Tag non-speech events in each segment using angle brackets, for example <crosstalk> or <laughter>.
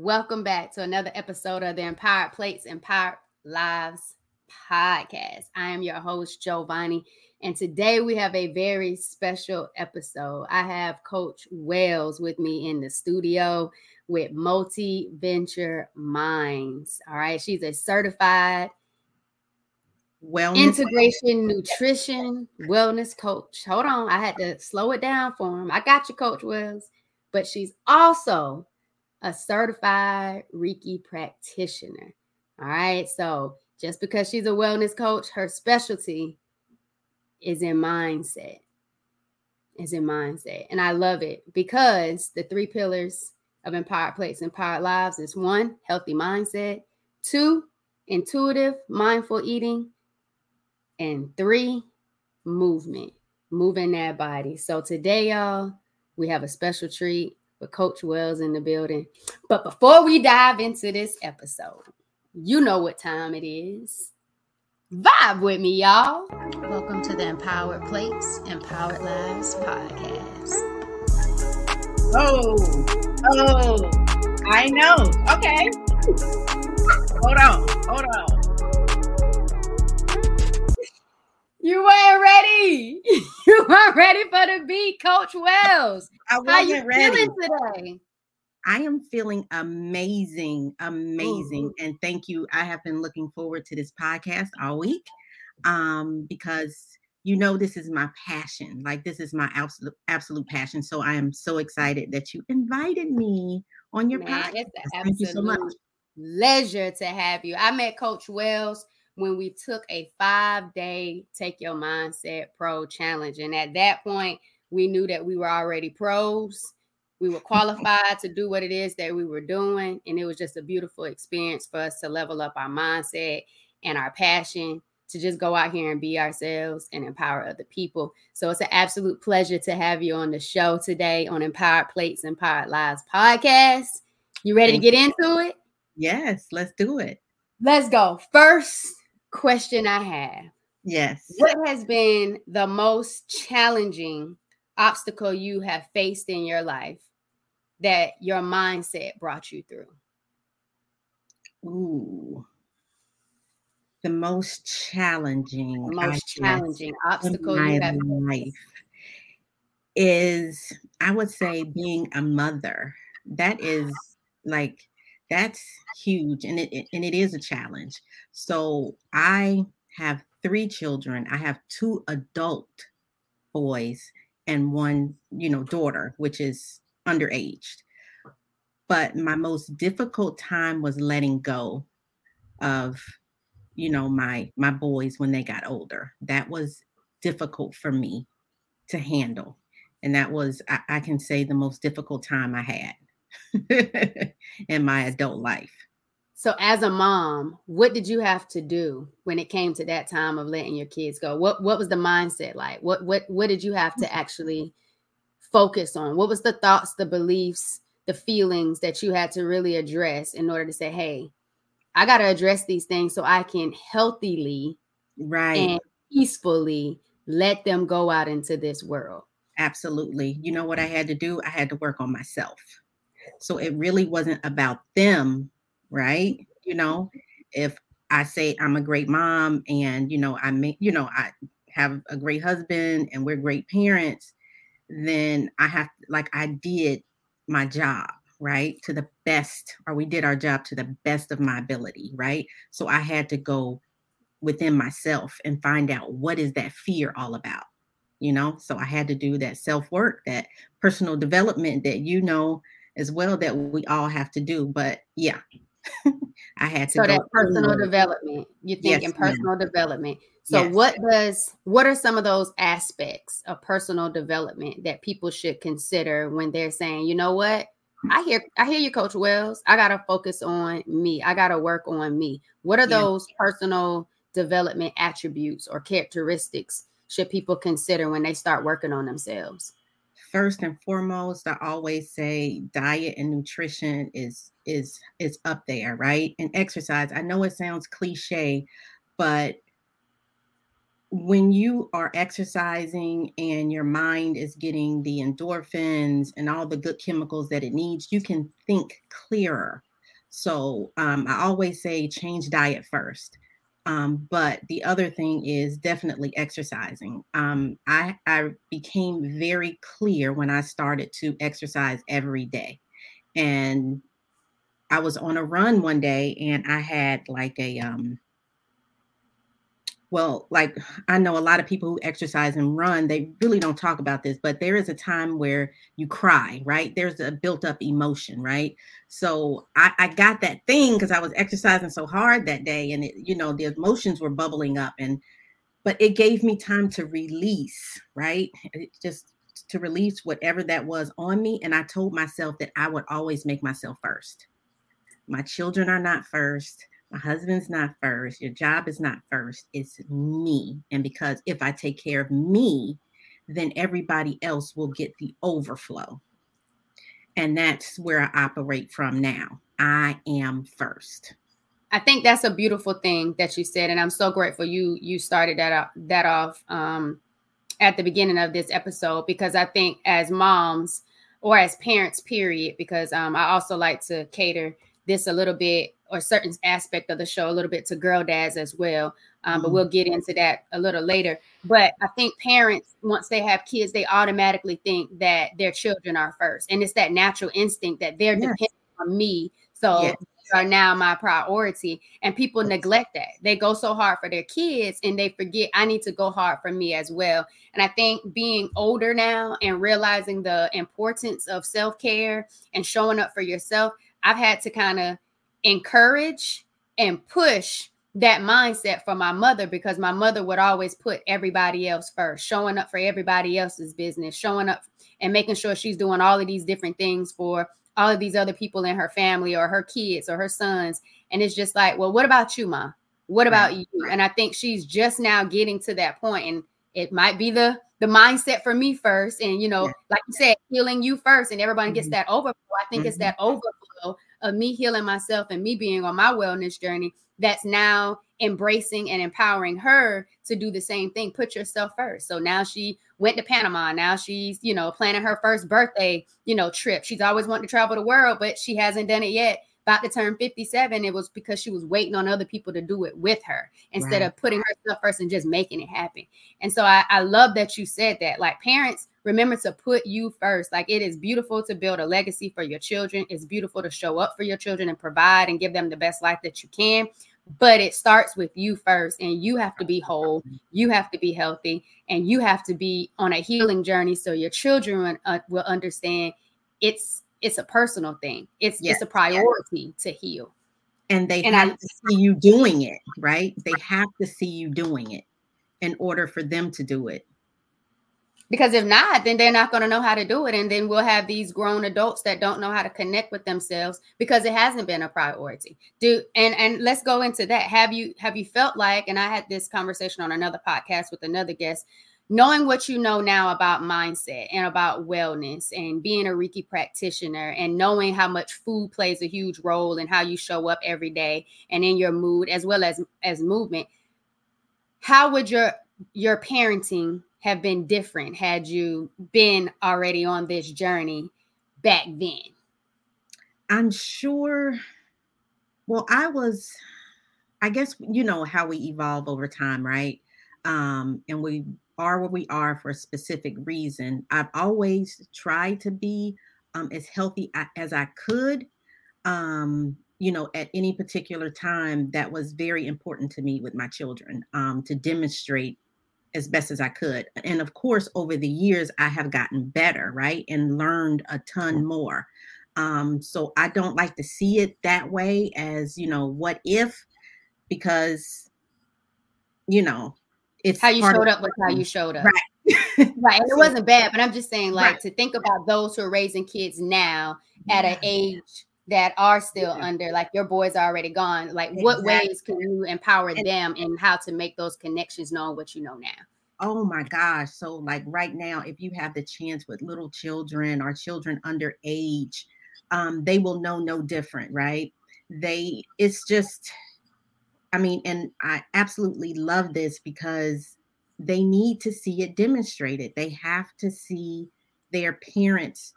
Welcome back to another episode of the Empowered Plates, Empowered Lives podcast. I am your host, Giovanni, and today we have a very special episode. I have Coach Wells with me in the studio with Multi Venture Minds. All right, she's a certified wellness integration nutrition wellness coach. Hold on, I had to slow it down for him. I got you, Coach Wells, but she's also a certified Reiki practitioner. All right. So just because she's a wellness coach, her specialty is in mindset. Is in mindset. And I love it because the three pillars of empowered plates, empowered lives is one, healthy mindset, two, intuitive, mindful eating, and three, movement, moving that body. So today, y'all, we have a special treat with Coach Wells in the building. But before we dive into this episode, you know what time it is. Vibe with me, y'all. Welcome to the Empowered Plates, Empowered Lives podcast. Oh, oh, I know. Okay. Hold on, hold on. You weren't ready. <laughs> You weren't ready for the beat, Coach Wells. I wasn't How you ready. feeling today? I am feeling amazing, amazing. Ooh. And thank you. I have been looking forward to this podcast all week um, because you know this is my passion. Like this is my absolute absolute passion. So I am so excited that you invited me on your Man, podcast. Thank you so much. Pleasure to have you. I met Coach Wells when we took a five day Take Your Mindset Pro challenge. And at that point, we knew that we were already pros. We were <laughs> qualified to do what it is that we were doing. And it was just a beautiful experience for us to level up our mindset and our passion to just go out here and be ourselves and empower other people. So it's an absolute pleasure to have you on the show today on Empowered Plates, Empowered Lives podcast. You ready Thank to get into it? Yes, let's do it. Let's go. First, question I have. Yes. What has been the most challenging obstacle you have faced in your life that your mindset brought you through? Ooh. The most challenging, the most challenging obstacle you have life is, I would say, being a mother. That is like that's huge and it and it is a challenge. So i have three children i have two adult boys and one you know daughter which is underaged. But my most difficult time was letting go of you know my my boys when they got older. That was difficult for me to handle and that was I, I can say the most difficult time i had <laughs> in my adult life. So, as a mom, what did you have to do when it came to that time of letting your kids go? What What was the mindset like? What What What did you have to mm-hmm. actually focus on? What was the thoughts, the beliefs, the feelings that you had to really address in order to say, "Hey, I got to address these things so I can healthily, right, and peacefully let them go out into this world." Absolutely. You know what I had to do? I had to work on myself. So it really wasn't about them, right? You know, if I say I'm a great mom and, you know, I may, you know, I have a great husband and we're great parents, then I have, like, I did my job, right? To the best, or we did our job to the best of my ability, right? So I had to go within myself and find out what is that fear all about you know so i had to do that self work that personal development that you know as well that we all have to do. But yeah, <laughs> I had to. So that personal through. development, you think yes, in personal ma'am. development. So yes. what does what are some of those aspects of personal development that people should consider when they're saying, you know what? I hear I hear you, Coach Wells. I gotta focus on me. I gotta work on me. What are those personal development attributes or characteristics should people consider when they start working on themselves? First and foremost, I always say diet and nutrition is is is up there, right? And exercise. I know it sounds cliche, but when you are exercising and your mind is getting the endorphins and all the good chemicals that it needs, you can think clearer, So um, I always say change diet first. Um, but the other thing is definitely exercising. Um, I, I became very clear when I started to exercise every day. And I was on a run one day and I had like a um, well, like I know a lot of people who exercise and run, they really don't talk about this, but there is a time where you cry, right? There's a built up emotion, right? So I, I got that thing because I was exercising so hard that day and it, you know, the emotions were bubbling up and but it gave me time to release, right? It just to release whatever that was on me. And I told myself that I would always make myself first. My children are not first my husband's not first, your job is not first, it's me. And because if I take care of me, then everybody else will get the overflow. And that's where I operate from now. I am first. I think that's a beautiful thing that you said, and I'm so grateful you you started that that off um, at the beginning of this episode because I think as moms or as parents, period, because um, I also like to cater this a little bit or certain aspect of the show a little bit to girl dads as well. Um, mm-hmm. But we'll get into that a little later. But I think parents, once they have kids, they automatically think that their children are first, and it's that natural instinct that they're yes. dependent on me. So yes. are now my priority, and people neglect that. They go so hard for their kids, and they forget I need to go hard for me as well. And I think being older now and realizing the importance of self care and showing up for yourself, I've had to kind of encourage and push that mindset for my mother because my mother would always put everybody else first, showing up for everybody else's business, showing up and making sure she's doing all of these different things for all of these other people in her family or her kids or her sons. And it's just like, well, what about you, mom? What about you? And I think she's just now getting to that point, and it might be the the mindset for me first, and you know, yeah. like you said, healing you first, and everybody mm-hmm. gets that overflow. I think mm-hmm. it's that overflow of me healing myself and me being on my wellness journey that's now embracing and empowering her to do the same thing. Put yourself first. So now she went to panama. Now she's you know planning her first birthday you know trip. She's always wanted to travel the world but she hasn't done it yet. About to turn 57 it was because she was waiting on other people to do it with her instead right. of putting herself first and just making it happen. And so I, I love that you said that. Like parents remember to put you first. Like it is beautiful to build a legacy for your children. It's beautiful to show up for your children and provide and give them the best life that you can. But it starts with you first, and you have to be whole. You have to be healthy, and you have to be on a healing journey so your children uh, will understand it's it's a personal thing. It's yes. it's a priority yes. to heal. And they and have I, to see you doing it, right? They have to see you doing it in order for them to do it because if not then they're not going to know how to do it and then we'll have these grown adults that don't know how to connect with themselves because it hasn't been a priority. Do and and let's go into that. Have you have you felt like and i had this conversation on another podcast with another guest knowing what you know now about mindset and about wellness and being a reiki practitioner and knowing how much food plays a huge role in how you show up every day and in your mood as well as as movement how would your your parenting have been different had you been already on this journey back then? I'm sure. Well, I was, I guess, you know, how we evolve over time, right? Um, and we are where we are for a specific reason. I've always tried to be um, as healthy as I could. Um, you know, at any particular time, that was very important to me with my children um, to demonstrate as best as I could. And of course, over the years, I have gotten better, right? And learned a ton more. Um, so I don't like to see it that way as, you know, what if, because, you know, it's how you showed up was how you showed up. Right. <laughs> right. And it wasn't bad, but I'm just saying, like, right. to think about those who are raising kids now at an age that are still yeah. under like your boys are already gone like exactly. what ways can you empower and, them and how to make those connections knowing what you know now oh my gosh so like right now if you have the chance with little children or children under age um, they will know no different right they it's just i mean and i absolutely love this because they need to see it demonstrated they have to see their parents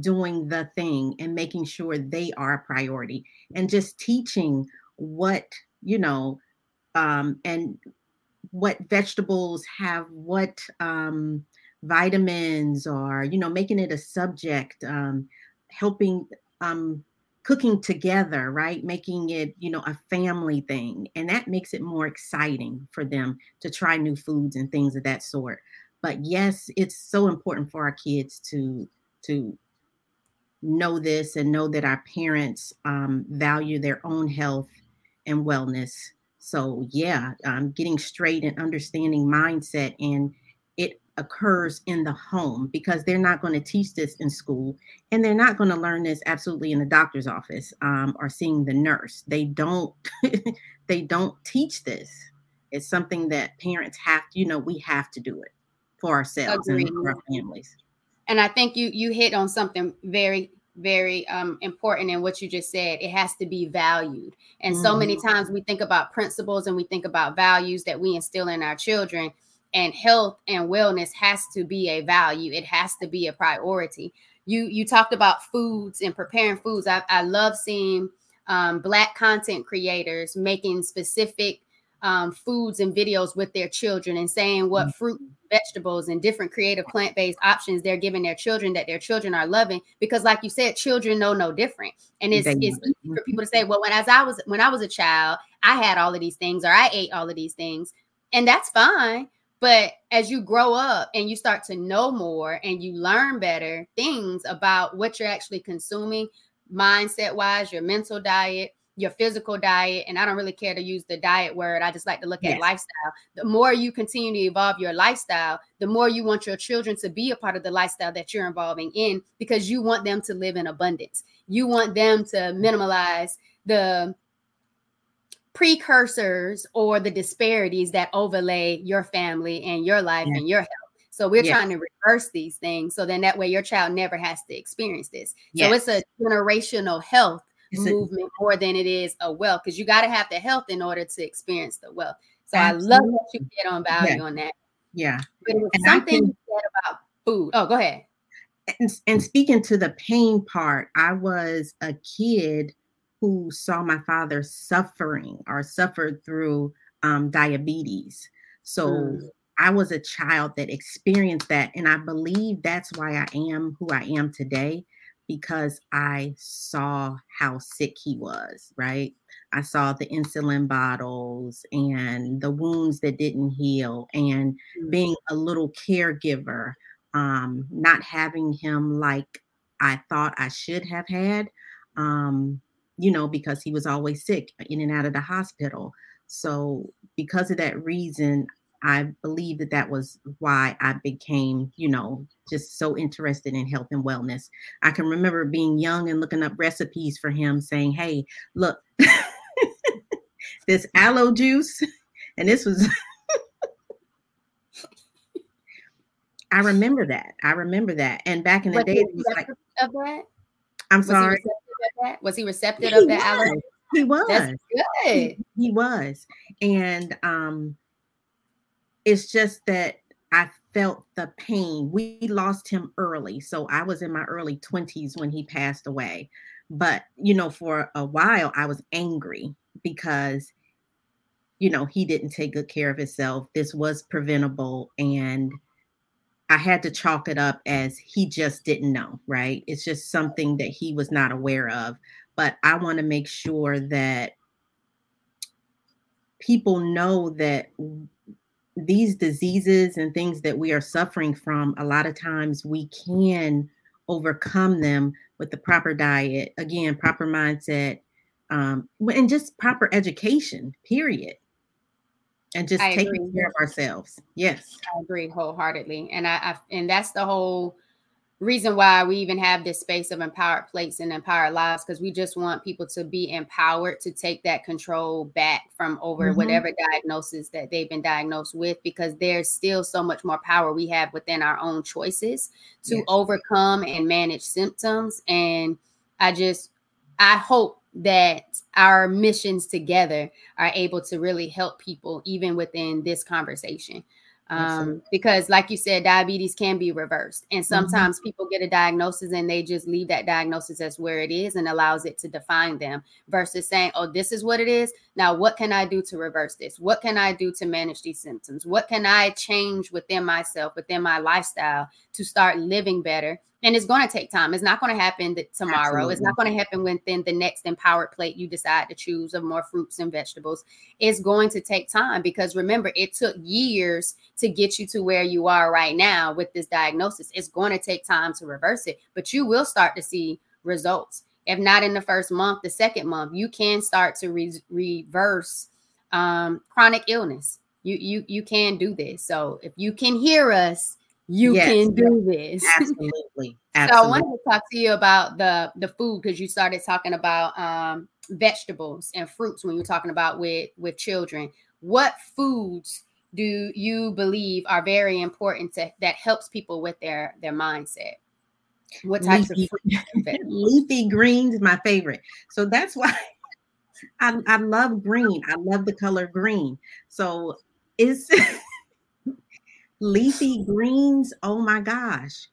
doing the thing and making sure they are a priority and just teaching what you know um, and what vegetables have what um, vitamins or you know making it a subject um, helping um, cooking together right? Making it you know a family thing. And that makes it more exciting for them to try new foods and things of that sort. But yes it's so important for our kids to to know this and know that our parents um, value their own health and wellness. So, yeah, um, getting straight and understanding mindset, and it occurs in the home because they're not going to teach this in school and they're not going to learn this absolutely in the doctor's office um, or seeing the nurse. They don't. <laughs> they don't teach this. It's something that parents have to, you know, we have to do it for ourselves Agreed. and for our families and I think you you hit on something very very um, important in what you just said. It has to be valued, and mm-hmm. so many mm-hmm. times we think about principles and we think about values that we instill in our children. And health and wellness has to be a value. It has to be a priority. You you talked about foods and preparing foods. I, I love seeing um, black content creators making specific um, foods and videos with their children and saying what mm-hmm. fruit, vegetables, and different creative plant based options they're giving their children that their children are loving. Because, like you said, children know no different. And it's, it's easy for people to say, well, when as I was when I was a child, I had all of these things or I ate all of these things, and that's fine. But as you grow up and you start to know more and you learn better things about what you're actually consuming, mindset wise, your mental diet, your physical diet and i don't really care to use the diet word i just like to look yes. at lifestyle. The more you continue to evolve your lifestyle the more you want your children to be a part of the lifestyle that you're involving in because you want them to live in abundance. You want them to minimalize the precursors or the disparities that overlay your family and your life and your health. So we're trying to reverse these things so then that way your child never has to experience this. So it's a generational health movement more than it is a wealth because you got to have the health in order to experience the wealth. So absolutely. I love that you get on value yeah. on that. Yeah. But it was and something can, you said about food. Oh, go ahead. And, and speaking to the pain part, I was a kid who saw my father suffering or suffered through um, diabetes. So mm. I was a child that experienced that. And I believe that's why I am who I am today because I saw how sick he was, right? I saw the insulin bottles and the wounds that didn't heal, and mm-hmm. being a little caregiver, um, not having him like I thought I should have had, um, you know, because he was always sick in and out of the hospital. So, because of that reason, I believe that that was why I became, you know, just so interested in health and wellness. I can remember being young and looking up recipes for him saying, Hey, look, <laughs> this aloe juice, <laughs> and this was. <laughs> I remember that. I remember that. And back in the was day, it was like, of that? I'm was sorry. He was he receptive he of that aloe? He was. That's good. He, he was. And um it's just that I felt the pain. We lost him early. So I was in my early 20s when he passed away. But, you know, for a while, I was angry because, you know, he didn't take good care of himself. This was preventable. And I had to chalk it up as he just didn't know, right? It's just something that he was not aware of. But I want to make sure that people know that these diseases and things that we are suffering from, a lot of times we can overcome them with the proper diet, again, proper mindset, um, and just proper education, period. And just I taking agree. care of ourselves. Yes. I agree wholeheartedly. And I, I and that's the whole reason why we even have this space of empowered plates and empowered lives because we just want people to be empowered to take that control back from over mm-hmm. whatever diagnosis that they've been diagnosed with because there's still so much more power we have within our own choices to yes. overcome and manage symptoms and i just i hope that our missions together are able to really help people even within this conversation um, because like you said diabetes can be reversed and mm-hmm. sometimes mm-hmm. people get a diagnosis and they just leave that diagnosis as where it is and allows it to define them versus saying oh this is what it is now what can i do to reverse this what can i do to manage these symptoms what can i change within myself within my lifestyle to start living better and it's going to take time. It's not going to happen tomorrow. Absolutely. It's not going to happen within the next empowered plate you decide to choose of more fruits and vegetables. It's going to take time because remember, it took years to get you to where you are right now with this diagnosis. It's going to take time to reverse it, but you will start to see results. If not in the first month, the second month, you can start to re- reverse um, chronic illness. You you you can do this. So if you can hear us you yes, can do this. Absolutely. <laughs> Absolutely. so I wanted to talk to you about the the food because you started talking about um, vegetables and fruits when you're talking about with with children. What foods do you believe are very important to that helps people with their their mindset? What types leafy, of leafy <laughs> greens? My favorite. So that's why <laughs> I, I love green. I love the color green. So it's <laughs> leafy greens oh my gosh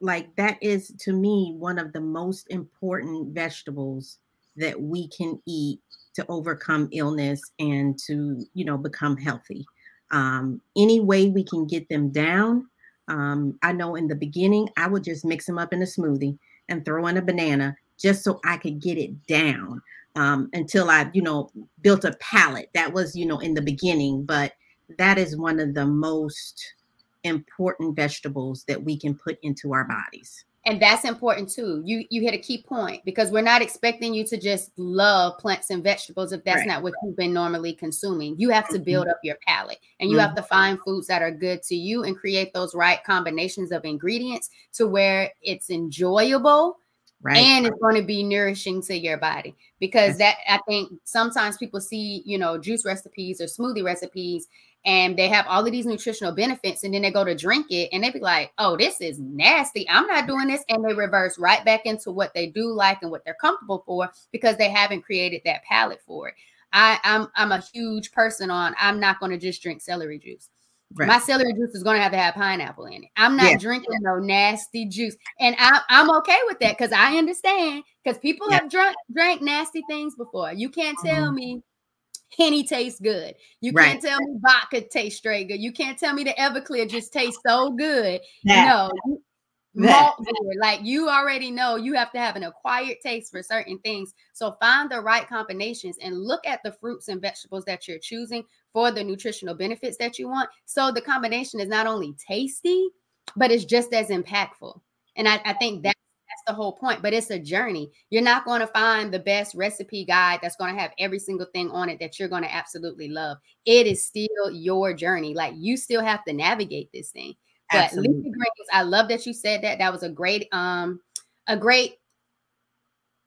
like that is to me one of the most important vegetables that we can eat to overcome illness and to you know become healthy um, any way we can get them down um, i know in the beginning i would just mix them up in a smoothie and throw in a banana just so i could get it down um, until i you know built a palate. That was you know in the beginning but that is one of the most important vegetables that we can put into our bodies and that's important too you you hit a key point because we're not expecting you to just love plants and vegetables if that's right. not what you've been normally consuming you have to mm-hmm. build up your palate and you mm-hmm. have to find foods that are good to you and create those right combinations of ingredients to where it's enjoyable Right. and it's going to be nourishing to your body because that i think sometimes people see you know juice recipes or smoothie recipes and they have all of these nutritional benefits and then they go to drink it and they be like oh this is nasty. I'm not doing this and they reverse right back into what they do like and what they're comfortable for because they haven't created that palate for it. I i'm i'm a huge person on i'm not going to just drink celery juice Right. My celery juice is going to have to have pineapple in it. I'm not yeah. drinking no nasty juice, and I, am okay with that because I understand because people yeah. have drunk drank nasty things before. You can't tell mm-hmm. me Henny tastes good. You right. can't tell me vodka tastes straight good. You can't tell me the Everclear just tastes so good. That. No, malt. Like you already know you have to have an acquired taste for certain things. So find the right combinations and look at the fruits and vegetables that you're choosing for the nutritional benefits that you want. So the combination is not only tasty, but it's just as impactful. And I, I think that that's the whole point. But it's a journey. You're not going to find the best recipe guide that's going to have every single thing on it that you're going to absolutely love. It is still your journey. Like you still have to navigate this thing. But absolutely. leafy greens, I love that you said that. That was a great, um, a great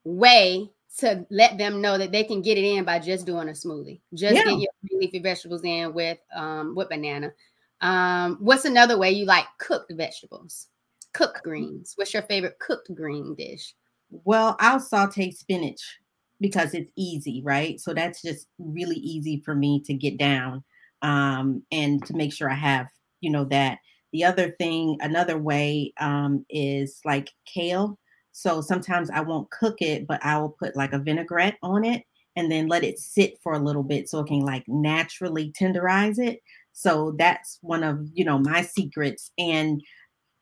way to let them know that they can get it in by just doing a smoothie. Just yeah. get your leafy vegetables in with um with banana. Um, what's another way you like cooked vegetables? cooked greens. What's your favorite cooked green dish? Well, I'll saute spinach because it's easy, right? So that's just really easy for me to get down um, and to make sure I have, you know, that. The other thing, another way um, is like kale. So sometimes I won't cook it, but I will put like a vinaigrette on it and then let it sit for a little bit so it can like naturally tenderize it. So that's one of, you know, my secrets. And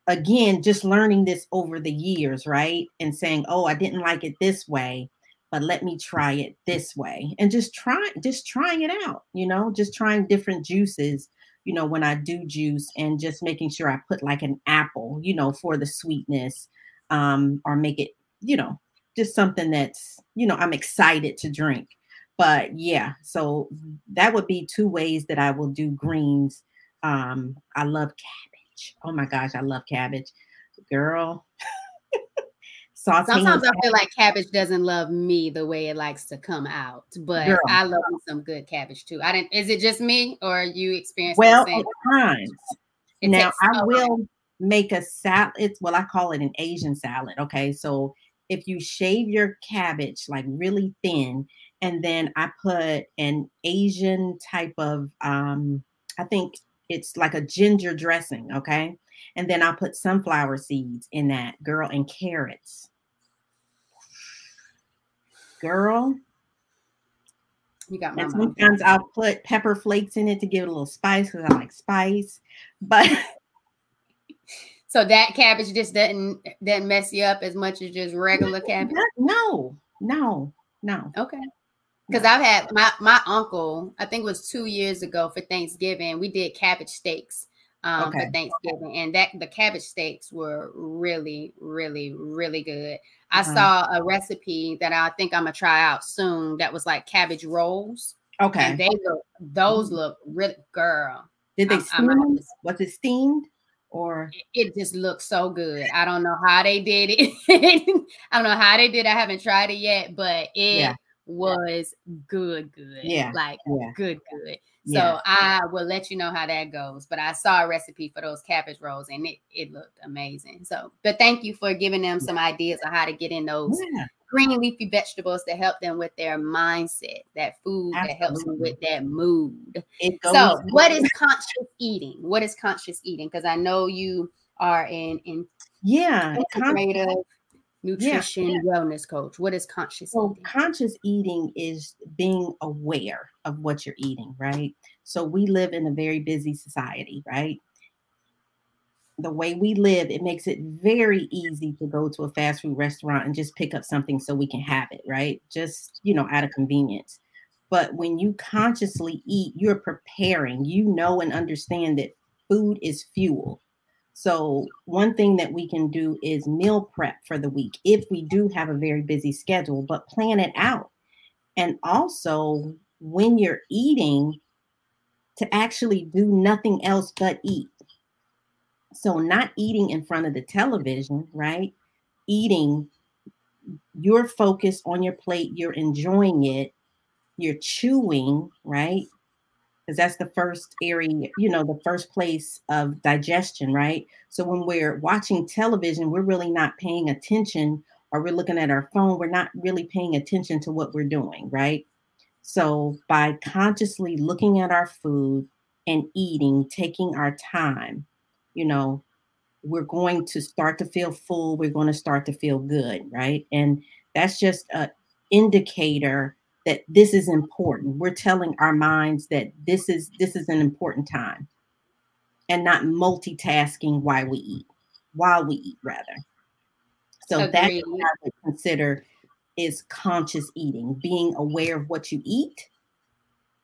again, just learning this over the years, right? And saying, oh, I didn't like it this way, but let me try it this way. And just try, just trying it out, you know, just trying different juices, you know, when I do juice and just making sure I put like an apple, you know, for the sweetness, um, or make it, you know, just something that's, you know, I'm excited to drink. But yeah, so that would be two ways that I will do greens. Um, I love cabbage. Oh my gosh, I love cabbage. Girl. Sometimes I feel like cabbage doesn't love me the way it likes to come out, but Girl. I love some good cabbage too. I didn't. Is it just me, or you experience? Well, at times. It now I so will long. make a salad. It's well, I call it an Asian salad. Okay, so if you shave your cabbage like really thin, and then I put an Asian type of, um, I think it's like a ginger dressing, okay? And then I'll put sunflower seeds in that, girl, and carrots. Girl. You got my sometimes I'll put pepper flakes in it to give it a little spice because I like spice. But <laughs> so that cabbage just doesn't doesn't mess you up as much as just regular cabbage. No, no, no. Okay. Because I've had my my uncle, I think it was two years ago for Thanksgiving, we did cabbage steaks um, okay. for Thanksgiving, and that the cabbage steaks were really, really, really good. I saw a recipe that I think I'm gonna try out soon. That was like cabbage rolls. Okay, and they look those mm-hmm. look really girl. Did they steam? I'm, was it steamed? Or it just looks so good. I don't know how they did it. <laughs> I don't know how they did. I haven't tried it yet, but it yeah. Was good, good. Yeah, like yeah. good, good. So yeah. I will let you know how that goes. But I saw a recipe for those cabbage rolls and it, it looked amazing. So, but thank you for giving them some ideas on how to get in those green leafy vegetables to help them with their mindset, that food Absolutely. that helps them with that mood. so, what is conscious eating? What is conscious eating? Because I know you are in in yeah integrative nutrition yeah. wellness coach. What is conscious so eating? conscious eating is being aware of what you're eating, right? So we live in a very busy society, right? The way we live, it makes it very easy to go to a fast food restaurant and just pick up something so we can have it, right? Just, you know, out of convenience. But when you consciously eat, you're preparing, you know, and understand that food is fuel so, one thing that we can do is meal prep for the week if we do have a very busy schedule, but plan it out. And also, when you're eating, to actually do nothing else but eat. So, not eating in front of the television, right? Eating, you're focused on your plate, you're enjoying it, you're chewing, right? Because that's the first area, you know, the first place of digestion, right? So when we're watching television, we're really not paying attention, or we're looking at our phone, we're not really paying attention to what we're doing, right? So by consciously looking at our food and eating, taking our time, you know, we're going to start to feel full, we're going to start to feel good, right? And that's just a indicator that this is important. We're telling our minds that this is this is an important time and not multitasking while we eat, while we eat rather. So Agreed. that's what I would consider is conscious eating, being aware of what you eat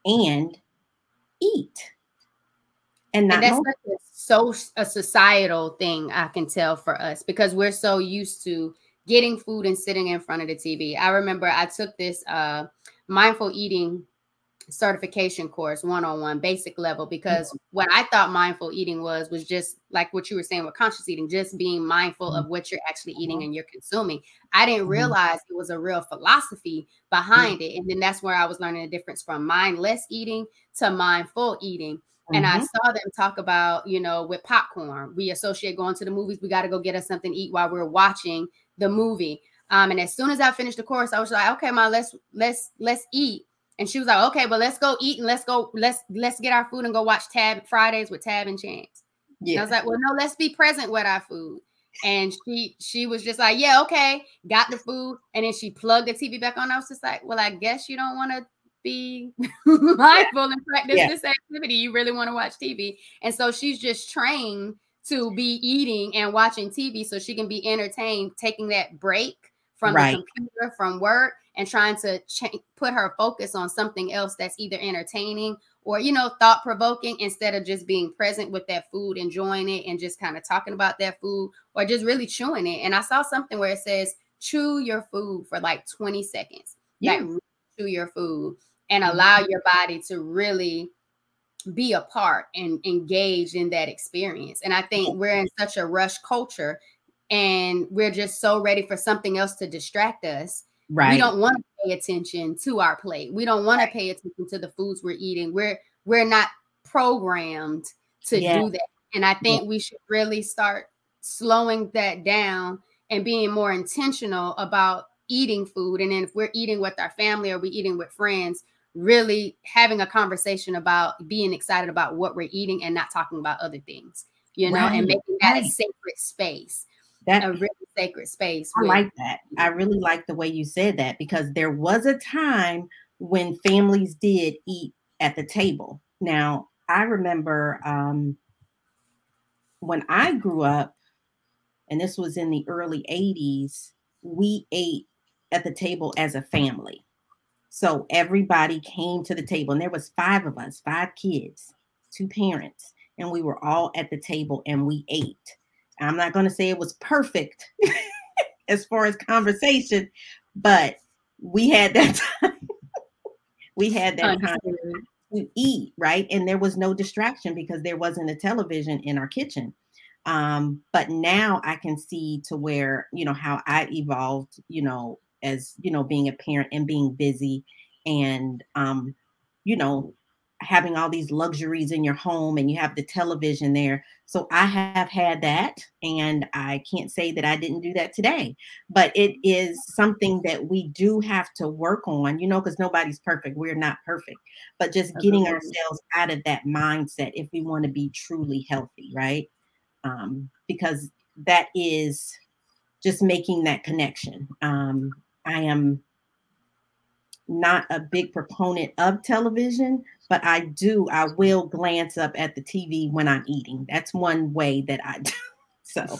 and eat. And, and that's a, so a societal thing I can tell for us because we're so used to getting food and sitting in front of the TV. I remember I took this uh, mindful eating certification course one-on-one basic level because mm-hmm. what i thought mindful eating was was just like what you were saying with conscious eating just being mindful mm-hmm. of what you're actually eating and you're consuming i didn't mm-hmm. realize it was a real philosophy behind it and then that's where i was learning the difference from mindless eating to mindful eating and I mm-hmm. saw them talk about, you know, with popcorn, we associate going to the movies. We got to go get us something to eat while we're watching the movie. Um, and as soon as I finished the course, I was like, okay, ma, let's let's let's eat. And she was like, okay, but let's go eat and let's go, let's let's get our food and go watch Tab Fridays with Tab and Chance. Yeah. And I was like, well, no, let's be present with our food. And she she was just like, yeah, okay, got the food. And then she plugged the TV back on. I was just like, well, I guess you don't want to be <laughs> mindful and practice yeah. this activity. You really want to watch TV. And so she's just trained to be eating and watching TV so she can be entertained, taking that break from right. the computer, from work, and trying to ch- put her focus on something else that's either entertaining or you know thought provoking instead of just being present with that food, enjoying it, and just kind of talking about that food or just really chewing it. And I saw something where it says chew your food for like 20 seconds. Yeah. Like really chew your food and mm-hmm. allow your body to really be a part and engage in that experience. And I think we're in such a rush culture and we're just so ready for something else to distract us. Right. We don't want to pay attention to our plate. We don't want right. to pay attention to the foods we're eating. We're we're not programmed to yeah. do that. And I think yeah. we should really start slowing that down and being more intentional about eating food. And then if we're eating with our family or we eating with friends, really having a conversation about being excited about what we're eating and not talking about other things, you know, right, and making that right. a sacred space. That a really sacred space. I like that. I really like the way you said that because there was a time when families did eat at the table. Now, I remember um, when I grew up, and this was in the early 80s, we ate at the table as a family. So everybody came to the table, and there was five of us, five kids, two parents, and we were all at the table and we ate. I'm not going to say it was perfect <laughs> as far as conversation, but we had that <laughs> time. we had that time to eat, right? And there was no distraction because there wasn't a television in our kitchen. Um, but now I can see to where, you know, how I evolved, you know, as, you know, being a parent and being busy and, um, you know, having all these luxuries in your home and you have the television there. So I have had that and I can't say that I didn't do that today, but it is something that we do have to work on, you know, because nobody's perfect. We're not perfect, but just getting ourselves out of that mindset if we want to be truly healthy, right? um, because that is just making that connection. Um, I am not a big proponent of television, but I do, I will glance up at the TV when I'm eating. That's one way that I <laughs> do. So,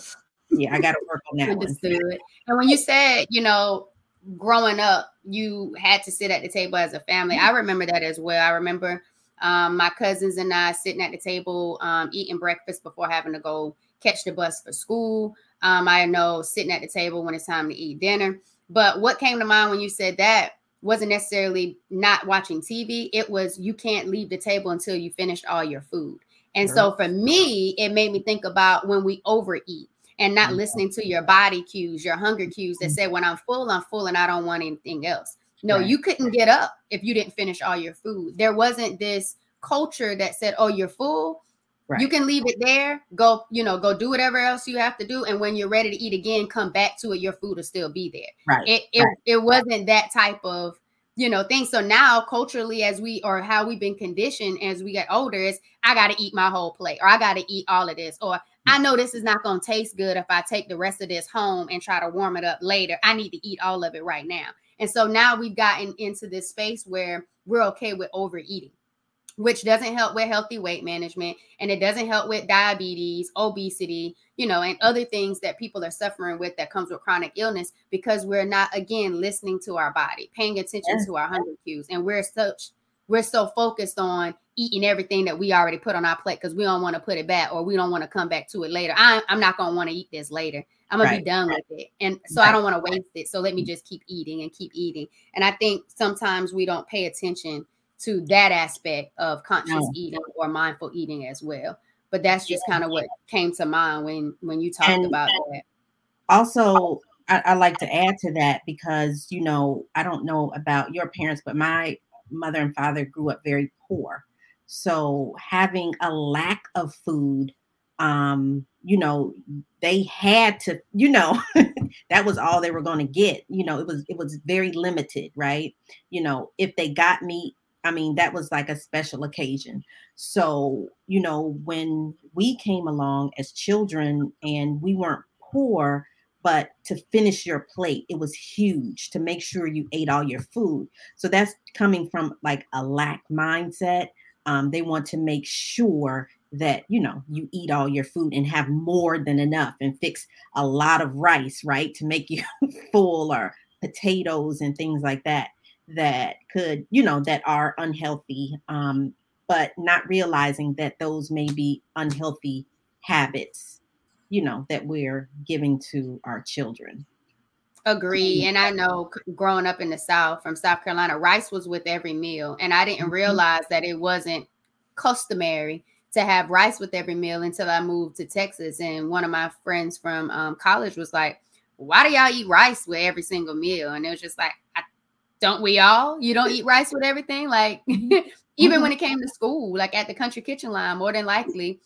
yeah, I got to work on that Understood. one. And when you said, you know, growing up, you had to sit at the table as a family, I remember that as well. I remember um, my cousins and I sitting at the table um, eating breakfast before having to go catch the bus for school. Um, I know sitting at the table when it's time to eat dinner. But what came to mind when you said that wasn't necessarily not watching TV. It was you can't leave the table until you finished all your food. And so for me, it made me think about when we overeat and not mm-hmm. listening to your body cues, your hunger cues that mm-hmm. said, when I'm full, I'm full and I don't want anything else. No, right. you couldn't get up if you didn't finish all your food. There wasn't this culture that said, oh, you're full. Right. You can leave it there, go, you know, go do whatever else you have to do. And when you're ready to eat again, come back to it. Your food will still be there. Right. It it, right. it wasn't that type of, you know, thing. So now culturally, as we or how we've been conditioned as we get older, is I gotta eat my whole plate, or I gotta eat all of this, or mm. I know this is not gonna taste good if I take the rest of this home and try to warm it up later. I need to eat all of it right now. And so now we've gotten into this space where we're okay with overeating which doesn't help with healthy weight management and it doesn't help with diabetes, obesity, you know, and other things that people are suffering with that comes with chronic illness because we're not again listening to our body, paying attention yeah. to our hunger cues and we're such we're so focused on eating everything that we already put on our plate because we don't want to put it back or we don't want to come back to it later. I, am not going to want to eat this later. I'm going right. to be done with it. And so right. I don't want to waste it. So let me just keep eating and keep eating. And I think sometimes we don't pay attention to that aspect of conscious no. eating or mindful eating as well. But that's just yeah. kind of what came to mind when when you talked and about that. Also, I, I like to add to that because you know I don't know about your parents, but my mother and father grew up very poor. So having a lack of food, um, you know, they had to, you know, <laughs> that was all they were going to get. You know, it was it was very limited, right? You know, if they got meat, I mean, that was like a special occasion. So, you know, when we came along as children and we weren't poor, but to finish your plate, it was huge to make sure you ate all your food. So that's coming from like a lack mindset. Um, they want to make sure that you know you eat all your food and have more than enough and fix a lot of rice right to make you <laughs> full or potatoes and things like that that could, you know, that are unhealthy, um, but not realizing that those may be unhealthy habits, you know, that we're giving to our children. Agree. And I know growing up in the South from South Carolina, rice was with every meal. And I didn't mm-hmm. realize that it wasn't customary to have rice with every meal until I moved to Texas. And one of my friends from um, college was like, Why do y'all eat rice with every single meal? And it was just like, I don't we all? You don't eat rice with everything. Like mm-hmm. <laughs> even when mm-hmm. it came to school, like at the country kitchen line, more than likely,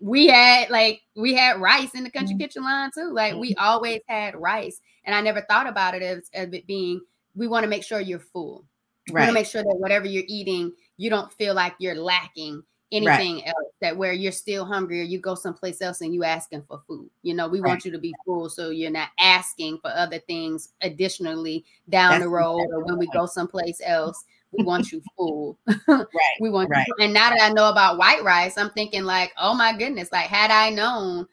we had like we had rice in the country mm-hmm. kitchen line too. Like we always had rice, and I never thought about it as, as it being we want to make sure you're full. right. want to make sure that whatever you're eating, you don't feel like you're lacking anything right. else that where you're still hungry or you go someplace else and you asking for food you know we right. want you to be full so you're not asking for other things additionally down That's the road or when we go someplace else we <laughs> want you full right <laughs> we want right. You, and now that i know about white rice i'm thinking like oh my goodness like had i known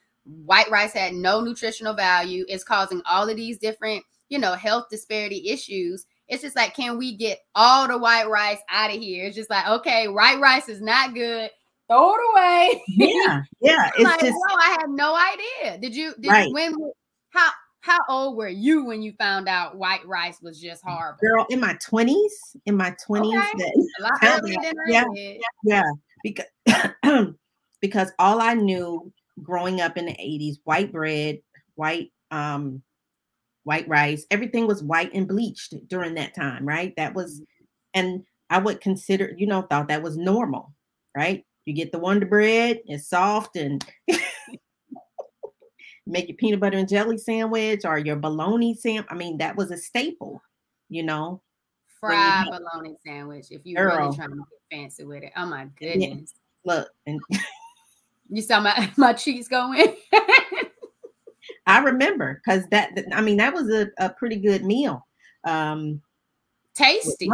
white rice had no nutritional value it's causing all of these different you know health disparity issues it's just like, can we get all the white rice out of here? It's just like, okay, white rice is not good. Throw it away. <laughs> Yeah, yeah. It's like, just, I had no idea. Did you? Did right. you, when? How? How old were you when you found out white rice was just horrible? Girl, in my twenties. In my twenties. Okay. <laughs> yeah, yeah. Because <clears throat> because all I knew growing up in the eighties, white bread, white um white rice. Everything was white and bleached during that time, right? That was, mm-hmm. and I would consider, you know, thought that was normal, right? You get the Wonder Bread, it's soft and <laughs> make your peanut butter and jelly sandwich or your bologna sandwich. I mean, that was a staple, you know. Fried bologna sandwich if you Girl. really trying to get fancy with it. Oh my goodness. Yeah. Look, and you saw my, <laughs> my cheeks going. <laughs> I remember because that I mean that was a, a pretty good meal. Um tasty.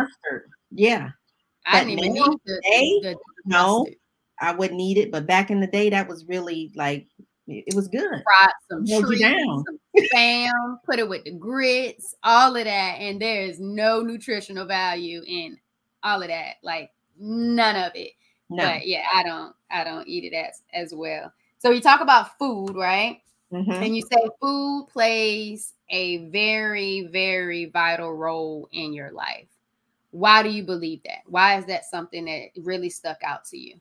Yeah. I didn't even need the, the, the no, I wouldn't eat it, but back in the day, that was really like it was good. Fried some trees, some spam, put it with the grits, all of that, and there is no nutritional value in all of that. Like none of it. No. But yeah, I don't I don't eat it as as well. So you talk about food, right? Mm-hmm. And you say food plays a very, very vital role in your life. Why do you believe that? Why is that something that really stuck out to you?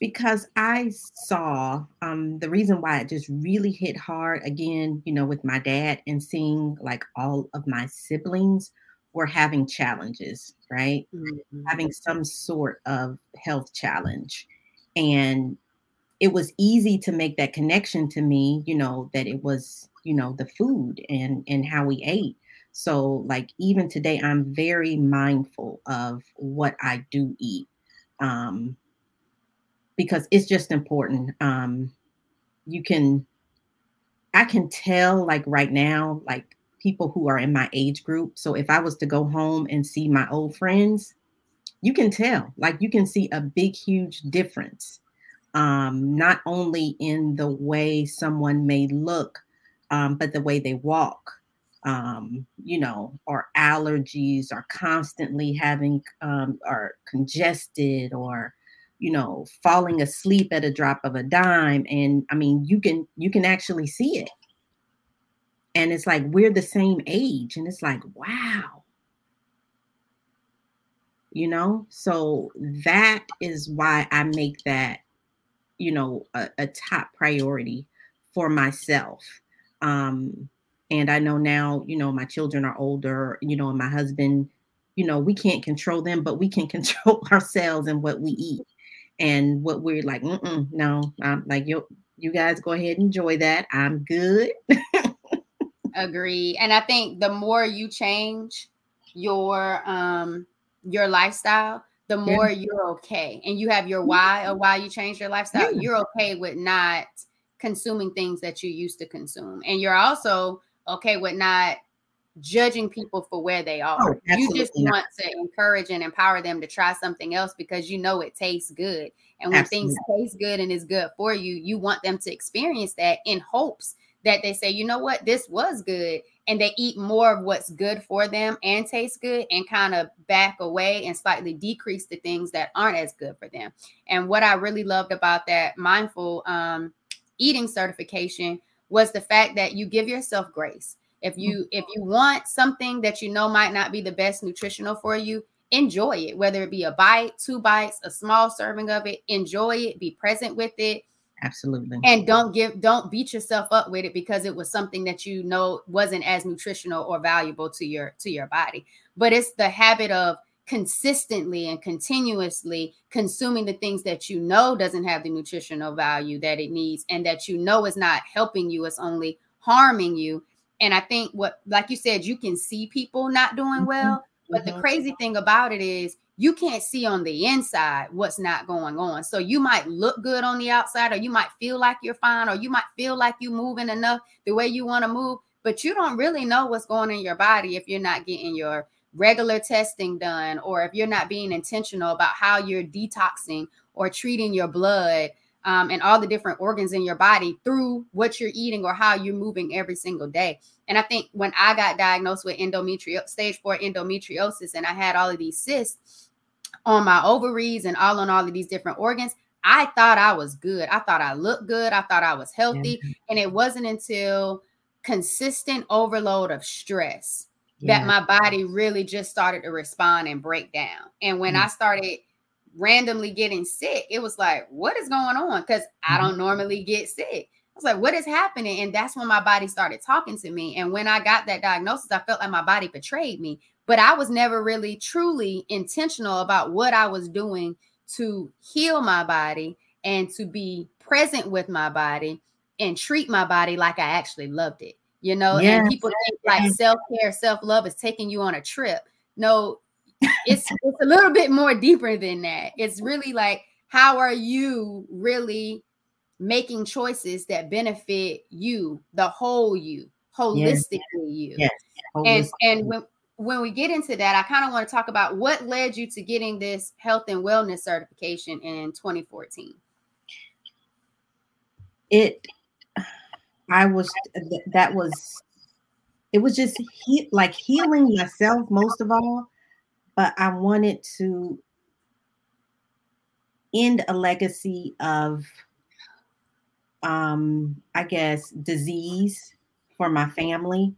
Because I saw um, the reason why it just really hit hard again, you know, with my dad and seeing like all of my siblings were having challenges, right? Mm-hmm. Having some sort of health challenge. And it was easy to make that connection to me, you know, that it was, you know, the food and and how we ate. So like even today I'm very mindful of what I do eat. Um because it's just important. Um you can I can tell like right now like people who are in my age group. So if I was to go home and see my old friends, you can tell. Like you can see a big huge difference um, not only in the way someone may look, um, but the way they walk. Um, you know, or allergies, or constantly having, um, or congested, or you know, falling asleep at a drop of a dime. And I mean, you can you can actually see it. And it's like we're the same age, and it's like, wow, you know so that is why i make that you know a, a top priority for myself. Um and i know now you know my children are older you know and my husband you know we can't control them but we can <laughs> control ourselves and what we eat and what we're like no i'm like you you guys go ahead and enjoy that. I'm good. Agree and i think the more you change your um your lifestyle the more yeah. you're okay and you have your why or why you change your lifestyle, yeah. you're okay with not consuming things that you used to consume. And you're also okay with not judging people for where they oh, are. Oh, you just want to encourage and empower them to try something else because you know it tastes good. And when absolutely. things taste good and is good for you, you want them to experience that in hopes that they say, you know what, this was good and they eat more of what's good for them and tastes good and kind of back away and slightly decrease the things that aren't as good for them. And what I really loved about that mindful um, eating certification was the fact that you give yourself grace. If you if you want something that you know might not be the best nutritional for you, enjoy it. Whether it be a bite, two bites, a small serving of it, enjoy it, be present with it Absolutely. And don't give don't beat yourself up with it because it was something that you know wasn't as nutritional or valuable to your to your body. But it's the habit of consistently and continuously consuming the things that you know doesn't have the nutritional value that it needs and that you know is not helping you it's only harming you and i think what like you said you can see people not doing well But mm-hmm. the crazy thing about it is you can't see on the inside what's not going on. So you might look good on the outside, or you might feel like you're fine, or you might feel like you're moving enough the way you want to move, but you don't really know what's going in your body if you're not getting your regular testing done, or if you're not being intentional about how you're detoxing or treating your blood um, and all the different organs in your body through what you're eating or how you're moving every single day. And I think when I got diagnosed with endometriosis, stage four endometriosis, and I had all of these cysts, on my ovaries and all on all of these different organs, I thought I was good. I thought I looked good. I thought I was healthy. Mm-hmm. And it wasn't until consistent overload of stress yeah. that my body really just started to respond and break down. And when mm-hmm. I started randomly getting sick, it was like, what is going on? Because I mm-hmm. don't normally get sick. I was like, what is happening? And that's when my body started talking to me. And when I got that diagnosis, I felt like my body betrayed me but I was never really truly intentional about what I was doing to heal my body and to be present with my body and treat my body like I actually loved it. You know, yes. and people think like self-care, self-love is taking you on a trip. No, it's it's a little bit more deeper than that. It's really like how are you really making choices that benefit you, the whole you, holistically yes. you. Yes. And and when when we get into that, I kind of want to talk about what led you to getting this health and wellness certification in 2014. It, I was, that was, it was just he, like healing myself most of all, but I wanted to end a legacy of, um, I guess, disease for my family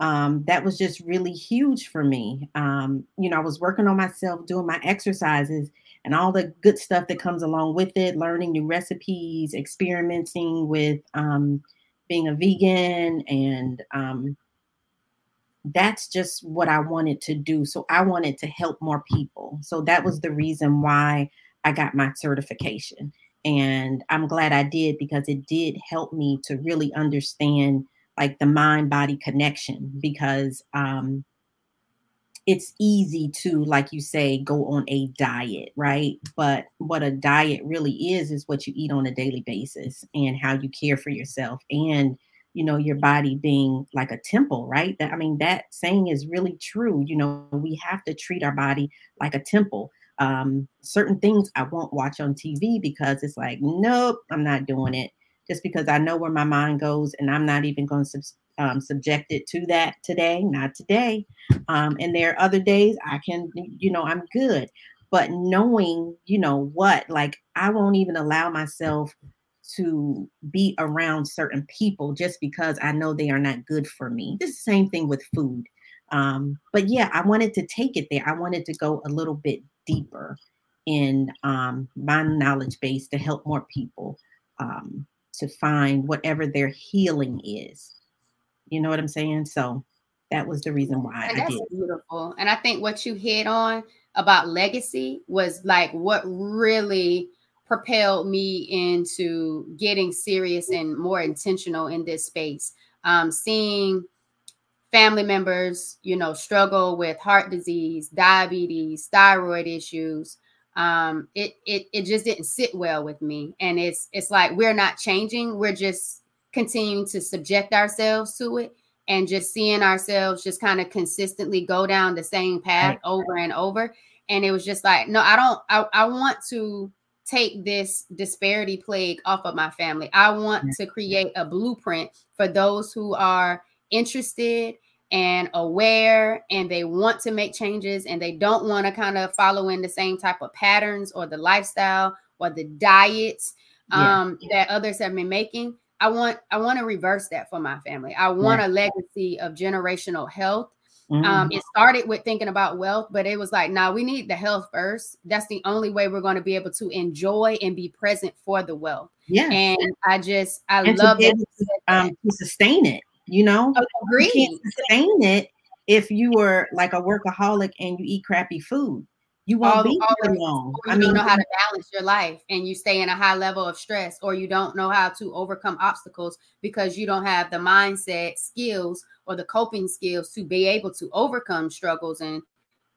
um, that was just really huge for me. Um, you know, I was working on myself, doing my exercises and all the good stuff that comes along with it, learning new recipes, experimenting with um, being a vegan. And um, that's just what I wanted to do. So I wanted to help more people. So that was the reason why I got my certification. And I'm glad I did because it did help me to really understand like the mind body connection because um, it's easy to, like you say, go on a diet, right? But what a diet really is, is what you eat on a daily basis and how you care for yourself and you know your body being like a temple right? That i mean that saying is really true. You know we have to treat our body like a temple. Um certain things i won't watch on tv because it's like nope i'm not doing it just because I know where my mind goes and I'm not even going to um, subject it to that today, not today. Um, and there are other days I can, you know, I'm good. But knowing, you know, what, like I won't even allow myself to be around certain people just because I know they are not good for me. It's the same thing with food. Um, but yeah, I wanted to take it there. I wanted to go a little bit deeper in um, my knowledge base to help more people. Um, to find whatever their healing is. You know what I'm saying? So that was the reason why and I that's did. beautiful. And I think what you hit on about legacy was like what really propelled me into getting serious and more intentional in this space. Um, seeing family members, you know, struggle with heart disease, diabetes, thyroid issues, um it it it just didn't sit well with me. And it's it's like we're not changing. We're just continuing to subject ourselves to it and just seeing ourselves just kind of consistently go down the same path over and over. And it was just like no i don't i, I want to take this disparity plague off of my family. I want to create a blueprint for those who are interested and aware and they want to make changes and they don't want to kind of follow in the same type of patterns or the lifestyle or the diets um, yeah. that others have been making. I want i want to reverse that for my family. I want yeah. a legacy of generational health. Um, mm-hmm. um, it started with thinking about wealth but it was like nah, we need the health first. That's the only way we're going to be able to enjoy and be present for the wealth. Yeah and i just i and love it um, to sustain it you know, Agreed. you can't sustain it if you were like a workaholic and you eat crappy food. You won't all, be all long. I mean, don't know how to balance your life, and you stay in a high level of stress, or you don't know how to overcome obstacles because you don't have the mindset skills or the coping skills to be able to overcome struggles and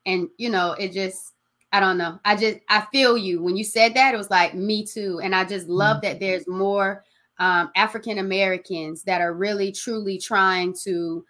and you know, it just I don't know. I just I feel you when you said that. It was like me too, and I just love mm-hmm. that there's more um, African Americans that are really truly trying to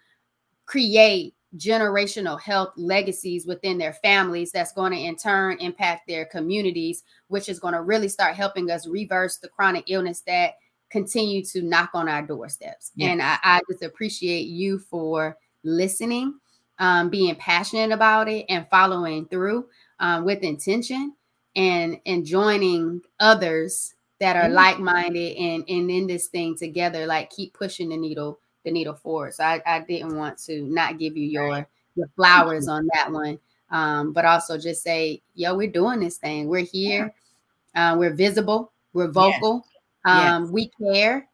create generational health legacies within their families that's going to in turn impact their communities which is going to really start helping us reverse the chronic illness that continue to knock on our doorsteps yeah. and I, I, just appreciate you for listening um, being passionate about it and following through um, with intention and and joining others that are mm-hmm. like-minded and and in this thing together like keep pushing the needle the needle forward. So i, I didn't want to not give you your your flowers on that one. Um, but also just say yo we're doing this thing. We're here. Uh, we're visible. We're vocal. Yes. Um, yes. we care.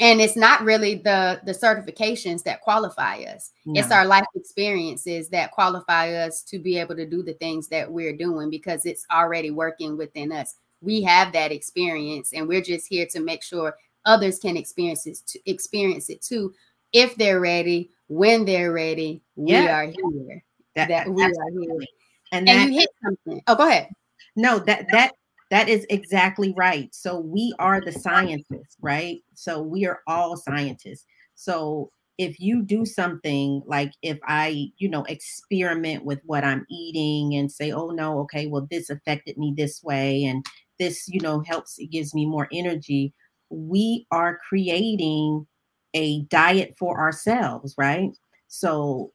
And it's not really the the certifications that qualify us. No. it's our life experiences that qualify us to be able to do the things that we're doing because it's already working within us we have that experience and we're just here to make sure others can experience it to experience it too if they're ready when they're ready we are here that, that we absolutely. are here and, and you hit something oh go ahead no that that that is exactly right. So we are the scientists, right? So we are all scientists. So if you do something like if I, you know, experiment with what I'm eating and say, oh no, okay, well, this affected me this way, and this, you know, helps, it gives me more energy. We are creating a diet for ourselves, right? So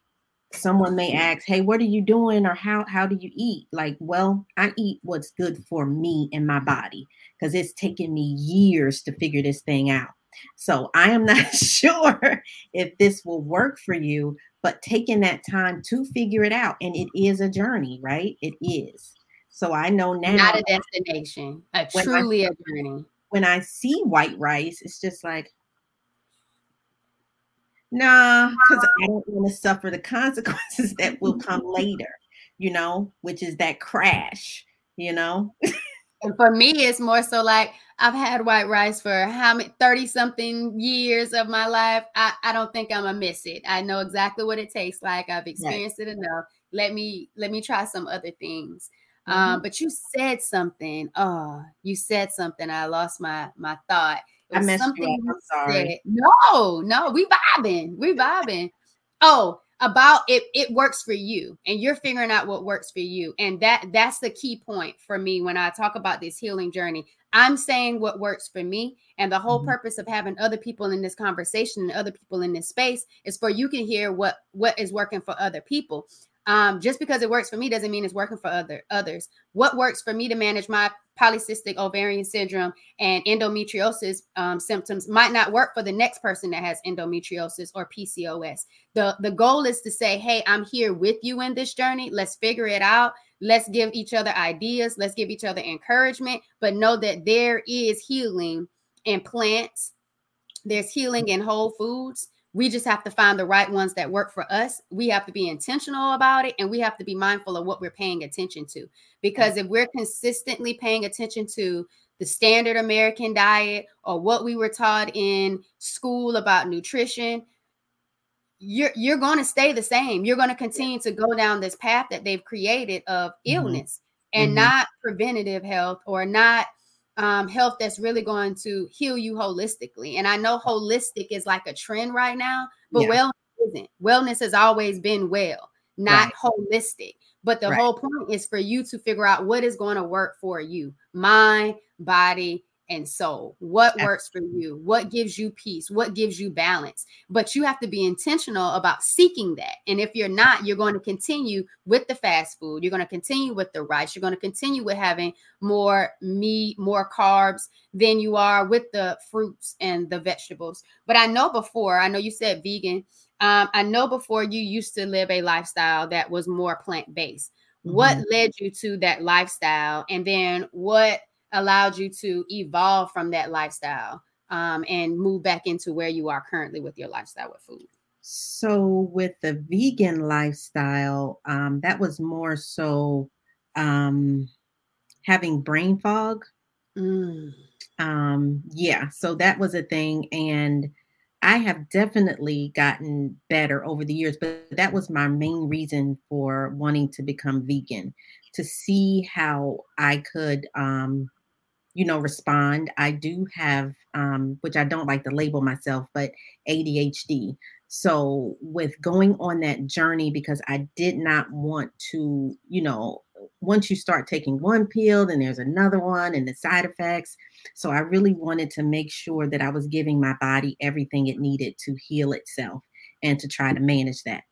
someone may ask, "Hey, what are you doing?" or "How how do you eat?" Like, well, I eat what's good for me and my body because it's taken me years to figure this thing out. So I am not <laughs> sure if this will work for you, but taking that time to figure it out, and it is a journey, right? It is. So I know now, not a destination, a truly I, a journey. When I see white rice, it's just like, Nah, because I don't want to suffer the <laughs> consequences that will come <laughs> later, you know, which is that crash, you know. and for me, it's more so like I've had white rice for how many 30 something years of my life. I, I don't think I'm gonna miss it. I know exactly what it tastes like. I've experienced right. it enough. Let me let me try some other things. Um, mm-hmm. Um, but you said something. Oh, you said something. I lost my my thought I messed something you up. I'm sorry. No, no, we vibing. We vibing. oh, about it it works for you and you're figuring out what works for you and that that's the key point for me when i talk about this healing journey i'm saying what works for me and the whole mm-hmm. purpose of having other people in this conversation and other people in this space is for you can hear what what is working for other people um, just because it works for me doesn't mean it's working for other others. What works for me to manage my polycystic ovarian syndrome and endometriosis um, symptoms might not work for the next person that has endometriosis or PCOS. The the goal is to say, "Hey, I'm here with you in this journey. Let's figure it out. Let's give each other ideas. Let's give each other encouragement, but know that there is healing in plants. There's healing in whole foods." We just have to find the right ones that work for us. We have to be intentional about it and we have to be mindful of what we're paying attention to. Because if we're consistently paying attention to the standard American diet or what we were taught in school about nutrition, you're you're going to stay the same. You're going to continue to go down this path that they've created of mm-hmm. illness mm-hmm. and mm-hmm. not preventative health or not um, health that's really going to heal you holistically. And I know holistic is like a trend right now, but yeah. wellness isn't. Wellness has always been well, not right. holistic. But the right. whole point is for you to figure out what is going to work for you mind, body, and soul. What works for you? What gives you peace? What gives you balance? But you have to be intentional about seeking that. And if you're not, you're going to continue with the fast food. You're going to continue with the rice. You're going to continue with having more meat, more carbs than you are with the fruits and the vegetables. But I know before, I know you said vegan. Um, I know before you used to live a lifestyle that was more plant based. Mm-hmm. What led you to that lifestyle? And then what allowed you to evolve from that lifestyle um, and move back into where you are currently with your lifestyle with food? So, with the vegan lifestyle, um, that was more so um, having brain fog. Mm. Um, yeah, so that was a thing. And I have definitely gotten better over the years, but that was my main reason for wanting to become vegan to see how I could, um, you know, respond. I do have, um, which I don't like to label myself, but ADHD. So, with going on that journey, because I did not want to, you know, once you start taking one pill, then there's another one and the side effects. So I really wanted to make sure that I was giving my body everything it needed to heal itself and to try to manage that.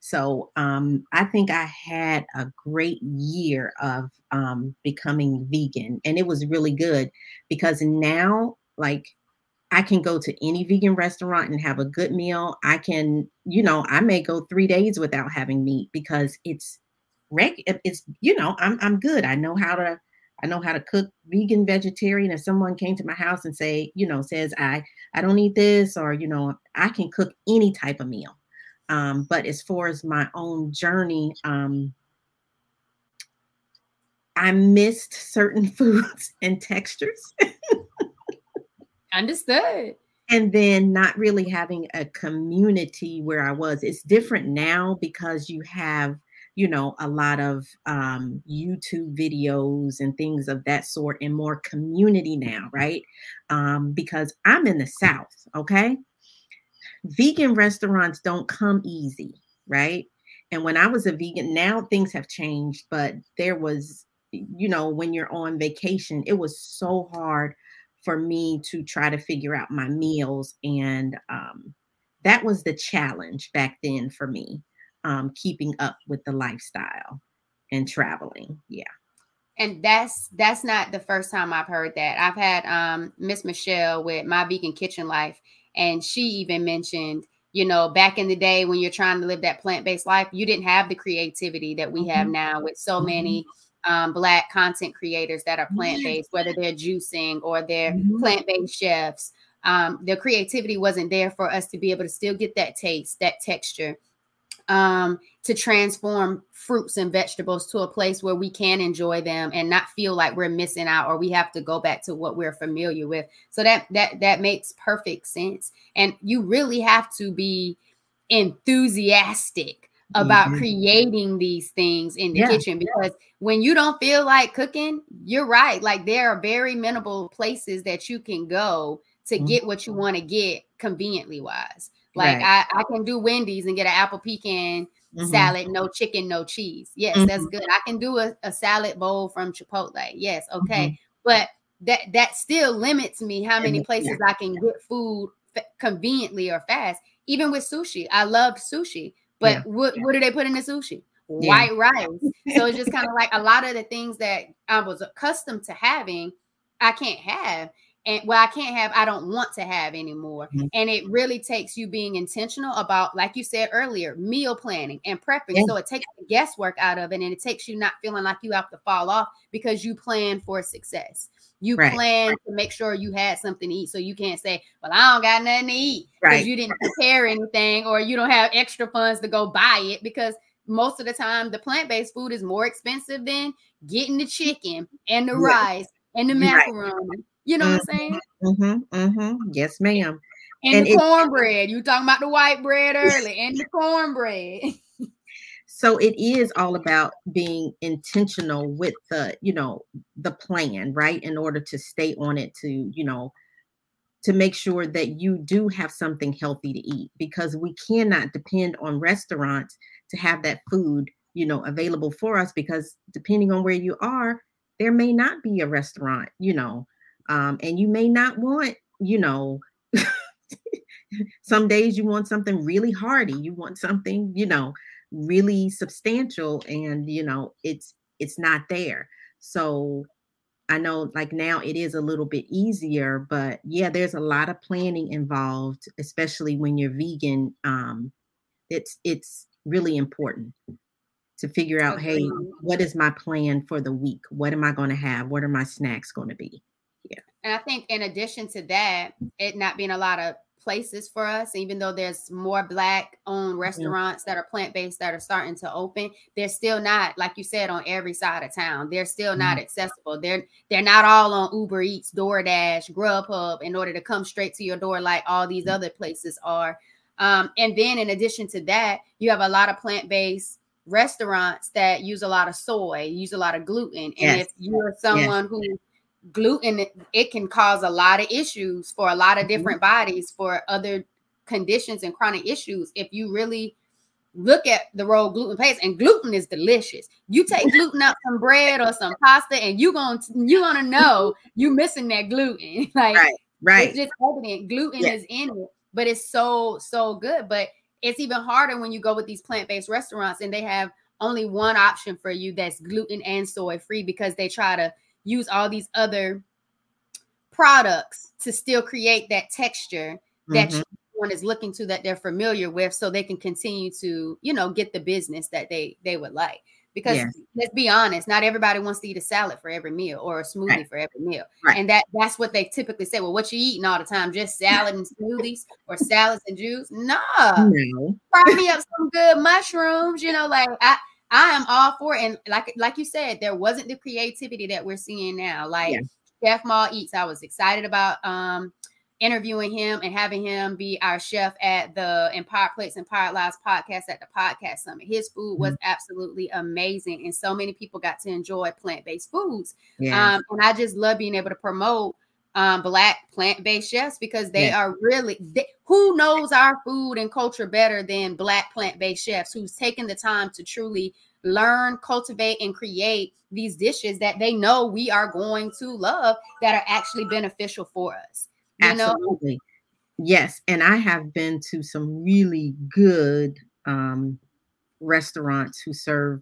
So um, I think I had a great year of um, becoming vegan, and it was really good because now, like, I can go to any vegan restaurant and have a good meal. I can, you know, I may go three days without having meat because it's reg it's you know i'm i'm good i know how to i know how to cook vegan vegetarian if someone came to my house and say you know says i i don't eat this or you know i can cook any type of meal. Um but as far as my own journey um i missed certain <laughs> foods and textures. Understood. And then not really having a community where i was. It's different now because you have you know, a lot of um, YouTube videos and things of that sort and more community now, right? Um, because I'm in the South, okay? Vegan restaurants don't come easy, right? And when I was a vegan, now things have changed, but there was, you know, when you're on vacation, it was so hard for me to try to figure out my meals. And um, that was the challenge back then for me um, keeping up with the lifestyle and traveling. Yeah. And that's that's not the first time I've heard that. I've had um, Miss Michelle with my vegan kitchen life, and she even mentioned, you know, back in the day when you're trying to live that plant-based life, you didn't have the creativity that we mm-hmm. have now with so mm-hmm. many um, black content creators that are plant-based, whether they're juicing or they're mm-hmm. plant-based chefs. Um, the creativity wasn't there for us to be able to still get that taste, that texture, um, to transform fruits and vegetables to a place where we can enjoy them and not feel like we're missing out or we have to go back to what we're familiar with. So that that that makes perfect sense. And you really have to be enthusiastic about mm-hmm. creating these things in the yeah. kitchen because when you don't feel like cooking, you're right. Like there are very minimal places that you can go to mm-hmm. get what you want to get conveniently wise. Like right. I, I can do Wendy's and get an apple pecan mm-hmm. salad, no chicken, no cheese. Yes, mm-hmm. that's good. I can do a, a, salad bowl from Chipotle. Yes, okay. Mm-hmm. But that that still limits me how many places yeah. I can get food f- conveniently or fast. Even with sushi, I love sushi, but yeah. what what do they put in the sushi? Yeah. White rice. so it's just kind of like a lot of the things that I was accustomed to having, I can't have and well i can't have i don't want to have anymore mm-hmm. and it really takes you being intentional about like you said earlier meal planning and prepping yeah. so it takes the guesswork out of it and it takes you not feeling like you have to fall off because you plan for success you right. plan to make sure you had something to eat so you can't say well i don't got nothing to eat because right. you didn't prepare anything or you don't have extra funds to go buy it because most of the time the plant-based food is more expensive than getting the chicken and the rice and the macaroni right you know mm-hmm, what I'm saying? Mm-hmm, mm-hmm. Yes, ma'am. And, and the it, cornbread. You talking about the white bread early and the cornbread. <laughs> so it is all about being intentional with the, you know, the plan, right? In order to stay on it to, you know, to make sure that you do have something healthy to eat because we cannot depend on restaurants to have that food, you know, available for us because depending on where you are, there may not be a restaurant, you know, um, and you may not want, you know, <laughs> some days you want something really hearty, you want something, you know, really substantial, and you know, it's it's not there. So I know like now it is a little bit easier, but yeah, there's a lot of planning involved, especially when you're vegan. Um, it's it's really important to figure out, hey, what is my plan for the week? What am I going to have? What are my snacks going to be? And I think in addition to that, it not being a lot of places for us. Even though there's more black owned mm-hmm. restaurants mm-hmm. that are plant based that are starting to open, they're still not, like you said, on every side of town. They're still mm-hmm. not accessible. They're they're not all on Uber Eats, DoorDash, Grubhub in order to come straight to your door like all these mm-hmm. other places are. Um, and then in addition to that, you have a lot of plant based restaurants that use a lot of soy, use a lot of gluten. And yes. if you're someone yes. who gluten it can cause a lot of issues for a lot of mm-hmm. different mm-hmm. bodies for other conditions and chronic issues if you really look at the role gluten plays and gluten is delicious you take gluten out some bread or some pasta and you're gonna you're gonna know you're missing that gluten <laughs> like right, right. it's just evident gluten yes. is in it but it's so so good but it's even harder when you go with these plant-based restaurants and they have only one option for you that's gluten and soy free because they try to use all these other products to still create that texture that mm-hmm. one is looking to that they're familiar with so they can continue to you know get the business that they they would like because yeah. let's be honest not everybody wants to eat a salad for every meal or a smoothie right. for every meal right. and that that's what they typically say well what you eating all the time just salad and smoothies or salads and juice nah no. fry me up some good mushrooms you know like i I am all for it. And like like you said, there wasn't the creativity that we're seeing now. Like yeah. Chef Maul Eats, I was excited about um interviewing him and having him be our chef at the Empowered Plates and Empowered Lives podcast at the podcast summit. His food was mm-hmm. absolutely amazing, and so many people got to enjoy plant-based foods. Yeah. Um, and I just love being able to promote um, black plant-based chefs because they yeah. are really they, who knows our food and culture better than black plant-based chefs who's taken the time to truly learn cultivate and create these dishes that they know we are going to love that are actually beneficial for us you Absolutely. know yes and i have been to some really good um restaurants who serve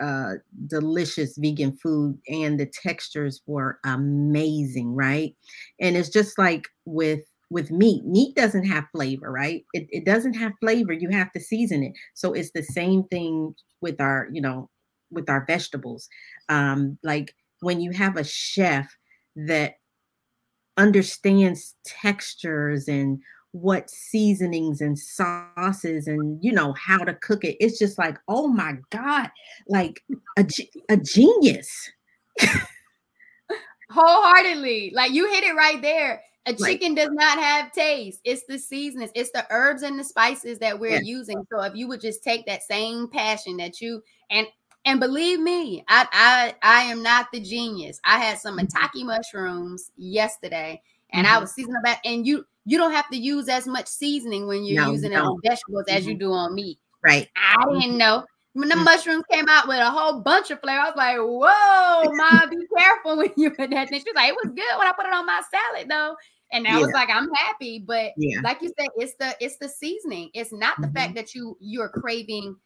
uh, delicious vegan food and the textures were amazing right? And it's just like with with meat meat doesn't have flavor right? It, it doesn't have flavor you have to season it. So it's the same thing with our you know with our vegetables. Um like when you have a chef that understands textures and what seasonings and sauces and you know how to cook it. It's just like oh my god like a, a genius. Wholeheartedly. Like you hit it right there. A chicken does not have taste. It's the seasonings. It's the herbs and the spices that we're using. So if you would just take that same passion that you and and believe me i i i am not the genius. I had some mm-hmm. maitake mushrooms yesterday and mm-hmm. i was seasoning back and you you don't have to use as much seasoning when you're no, using it on vegetables mm-hmm. as you mm-hmm. do on meat. Right. I didn't know. When the mm-hmm. mushrooms came out with a whole bunch of flavor, I was like, whoa, mom, <laughs> be careful when you put that. And she was like, it was good when I put it on my salad though. And I yeah. was like, I'm happy. But yeah. like you said, it's the it's the seasoning. It's not the mm-hmm. fact that you you're craving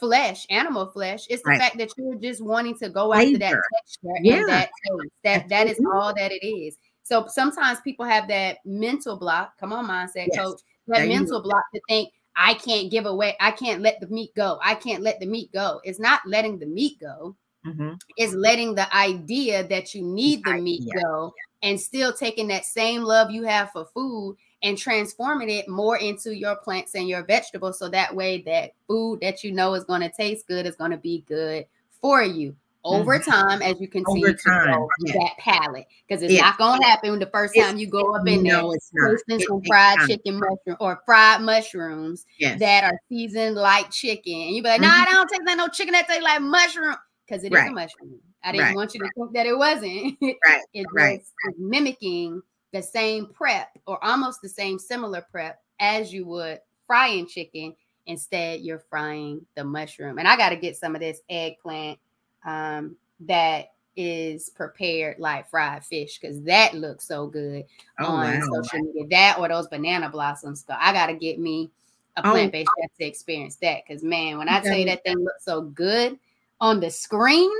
flesh, animal flesh. It's the right. fact that you're just wanting to go after that texture yeah. and that taste. That that is all that it is. So sometimes people have that mental block. Come on, mindset yes. coach. That there mental block to think I can't give away. I can't let the meat go. I can't let the meat go. It's not letting the meat go. Mm-hmm. It's letting the idea that you need the meat go and still taking that same love you have for food and transforming it more into your plants and your vegetables. So that way, that food that you know is going to taste good is going to be good for you over mm-hmm. time as you continue over to grow yeah. that palate because it's yeah. not going to happen the first time you go up in no, there tasting some fried chicken mushroom or fried mushrooms yes. that are seasoned like chicken and you be like mm-hmm. no i don't taste like no chicken that tastes like mushroom because it right. is a mushroom i didn't right. want you to think that it wasn't <laughs> right it right. was mimicking the same prep or almost the same similar prep as you would frying chicken instead you're frying the mushroom and i got to get some of this eggplant um, that is prepared like fried fish because that looks so good oh, on wow. social media. That or those banana blossoms. So I gotta get me a oh. plant based chef to experience that because man, when I tell you that thing looks so good on the screen,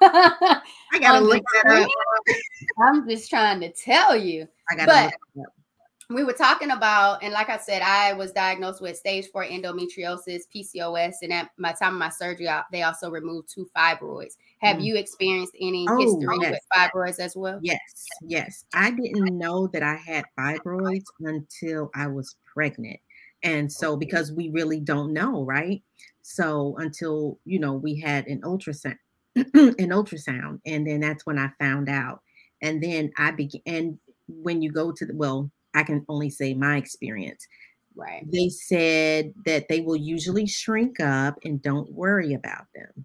I <laughs> gotta look that up. I'm just trying to tell you. I gotta but we were talking about, and like I said, I was diagnosed with stage four endometriosis, PCOS, and at my time of my surgery, they also removed two fibroids. Have mm. you experienced any oh, history yes. with fibroids as well? Yes, yes. I didn't know that I had fibroids until I was pregnant. And so, because we really don't know, right? So, until you know, we had an ultrasound, <clears throat> an ultrasound, and then that's when I found out. And then I began, and when you go to the, well, I can only say my experience. Right. They said that they will usually shrink up and don't worry about them.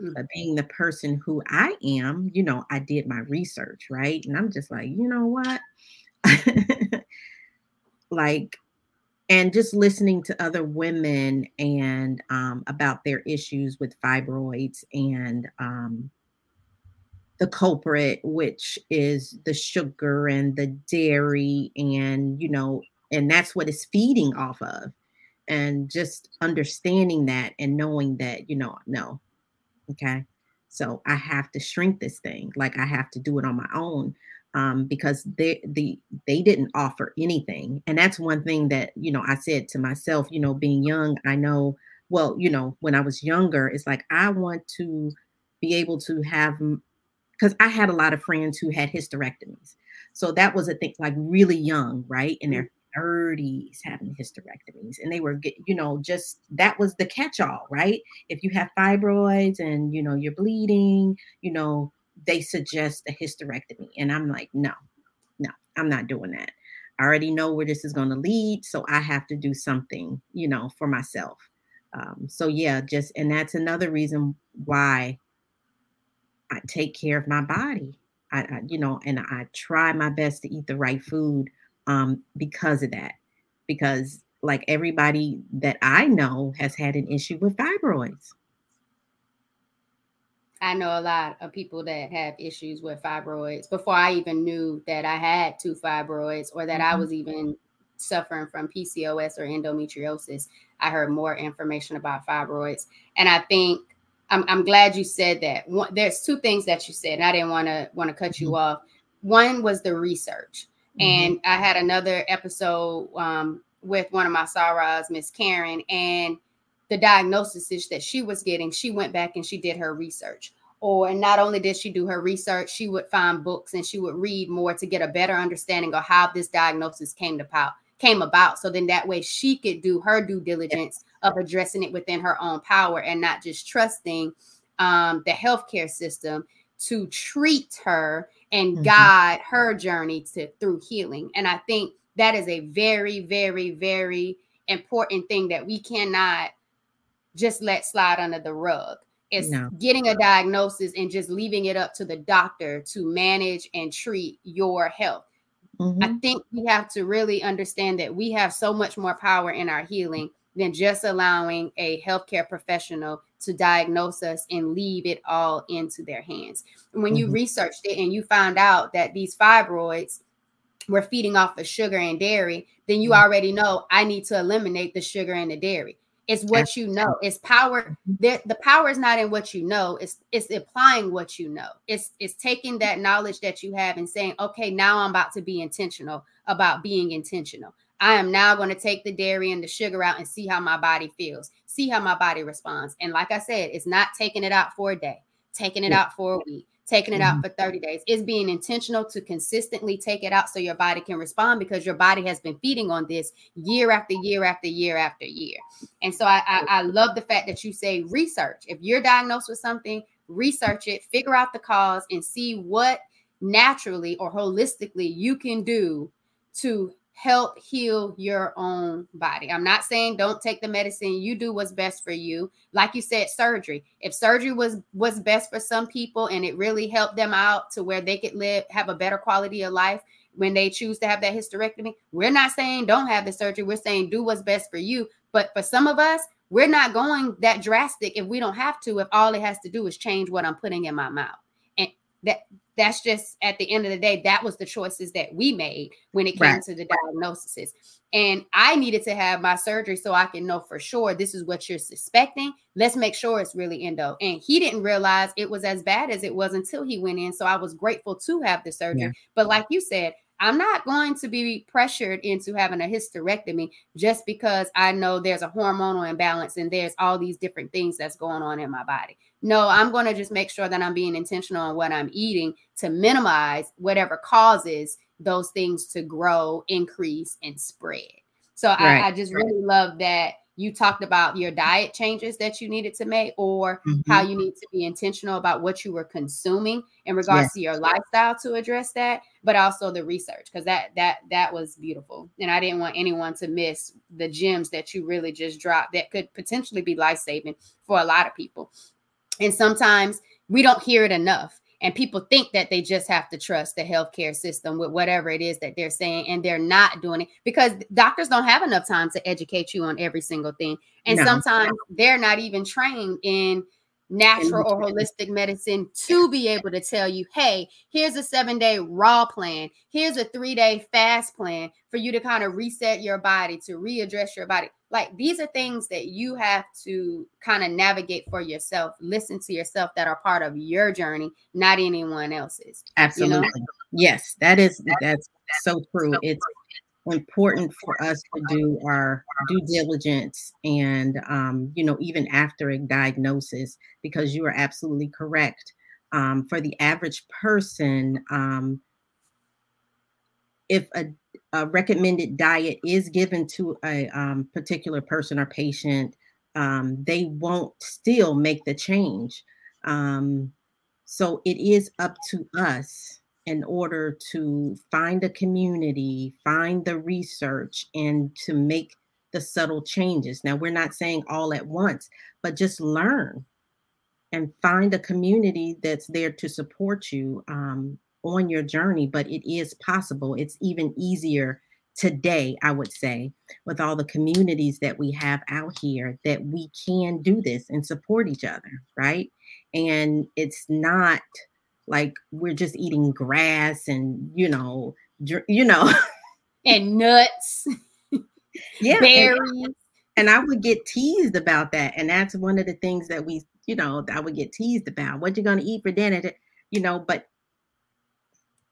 Mm-hmm. But being the person who I am, you know, I did my research, right? And I'm just like, you know what? <laughs> like, and just listening to other women and um, about their issues with fibroids and um, the culprit, which is the sugar and the dairy, and you know, and that's what it's feeding off of. And just understanding that and knowing that, you know, no, okay. So I have to shrink this thing, like I have to do it on my own. Um, because they the they didn't offer anything. And that's one thing that, you know, I said to myself, you know, being young, I know, well, you know, when I was younger, it's like I want to be able to have because I had a lot of friends who had hysterectomies. So that was a thing, like really young, right? In their 30s having hysterectomies. And they were, you know, just that was the catch all, right? If you have fibroids and, you know, you're bleeding, you know, they suggest a hysterectomy. And I'm like, no, no, I'm not doing that. I already know where this is going to lead. So I have to do something, you know, for myself. Um, so yeah, just, and that's another reason why I take care of my body. I, I, you know, and I try my best to eat the right food um, because of that. Because like everybody that I know has had an issue with fibroids. I know a lot of people that have issues with fibroids before I even knew that I had two fibroids or that mm-hmm. I was even suffering from PCOS or endometriosis. I heard more information about fibroids. And I think I'm, I'm glad you said that. One, there's two things that you said, and I didn't want to want to cut you mm-hmm. off. One was the research, mm-hmm. and I had another episode um, with one of my sorors, Miss Karen, and the diagnosis that she was getting. She went back and she did her research. Or and not only did she do her research, she would find books and she would read more to get a better understanding of how this diagnosis came to pow- came about. So then that way she could do her due diligence of addressing it within her own power and not just trusting um, the healthcare system to treat her and mm-hmm. guide her journey to through healing. And I think that is a very, very, very important thing that we cannot just let slide under the rug. It's no. getting a diagnosis and just leaving it up to the doctor to manage and treat your health. Mm-hmm. I think we have to really understand that we have so much more power in our healing than just allowing a healthcare professional to diagnose us and leave it all into their hands. When mm-hmm. you researched it and you found out that these fibroids were feeding off of sugar and dairy, then you mm-hmm. already know I need to eliminate the sugar and the dairy. It's what you know. It's power. Mm-hmm. The, the power is not in what you know. It's it's applying what you know. It's it's taking that knowledge that you have and saying, okay, now I'm about to be intentional about being intentional. I am now going to take the dairy and the sugar out and see how my body feels, see how my body responds. And like I said, it's not taking it out for a day, taking it yeah. out for a week, taking it mm-hmm. out for 30 days. It's being intentional to consistently take it out so your body can respond because your body has been feeding on this year after year after year after year. And so I, I, I love the fact that you say research. If you're diagnosed with something, research it, figure out the cause, and see what naturally or holistically you can do to help heal your own body. I'm not saying don't take the medicine. You do what's best for you. Like you said, surgery. If surgery was was best for some people and it really helped them out to where they could live, have a better quality of life when they choose to have that hysterectomy, we're not saying don't have the surgery. We're saying do what's best for you. But for some of us, we're not going that drastic if we don't have to, if all it has to do is change what I'm putting in my mouth. That that's just at the end of the day, that was the choices that we made when it came right. to the diagnosis. And I needed to have my surgery so I can know for sure this is what you're suspecting. Let's make sure it's really endo. And he didn't realize it was as bad as it was until he went in. So I was grateful to have the surgery. Yeah. But like you said, I'm not going to be pressured into having a hysterectomy just because I know there's a hormonal imbalance and there's all these different things that's going on in my body. No, I'm going to just make sure that I'm being intentional on what I'm eating to minimize whatever causes those things to grow, increase, and spread. So right. I, I, just really love that you talked about your diet changes that you needed to make or mm-hmm. how you need to be intentional about what you were consuming in regards yes. to your lifestyle to address that but also the research because that that that was beautiful and i didn't want anyone to miss the gems that you really just dropped that could potentially be life-saving for a lot of people and sometimes we don't hear it enough and people think that they just have to trust the healthcare system with whatever it is that they're saying, and they're not doing it because doctors don't have enough time to educate you on every single thing. And no. sometimes they're not even trained in natural or holistic medicine to be able to tell you, hey, here's a seven day raw plan, here's a three day fast plan for you to kind of reset your body, to readdress your body. Like these are things that you have to kind of navigate for yourself, listen to yourself that are part of your journey, not anyone else's. Absolutely. You know? Yes, that is that's so true. It's important for us to do our due diligence and um, you know even after a diagnosis because you are absolutely correct. Um, for the average person um, if a, a, recommended diet is given to a um, particular person or patient um, they won't still make the change. Um, so it is up to us in order to find a community, find the research, and to make the subtle changes. Now, we're not saying all at once, but just learn and find a community that's there to support you um, on your journey. But it is possible. It's even easier today, I would say, with all the communities that we have out here, that we can do this and support each other, right? And it's not like we're just eating grass and you know dr- you know <laughs> and nuts <laughs> yeah berries and, and i would get teased about that and that's one of the things that we you know i would get teased about what you gonna eat for dinner you know but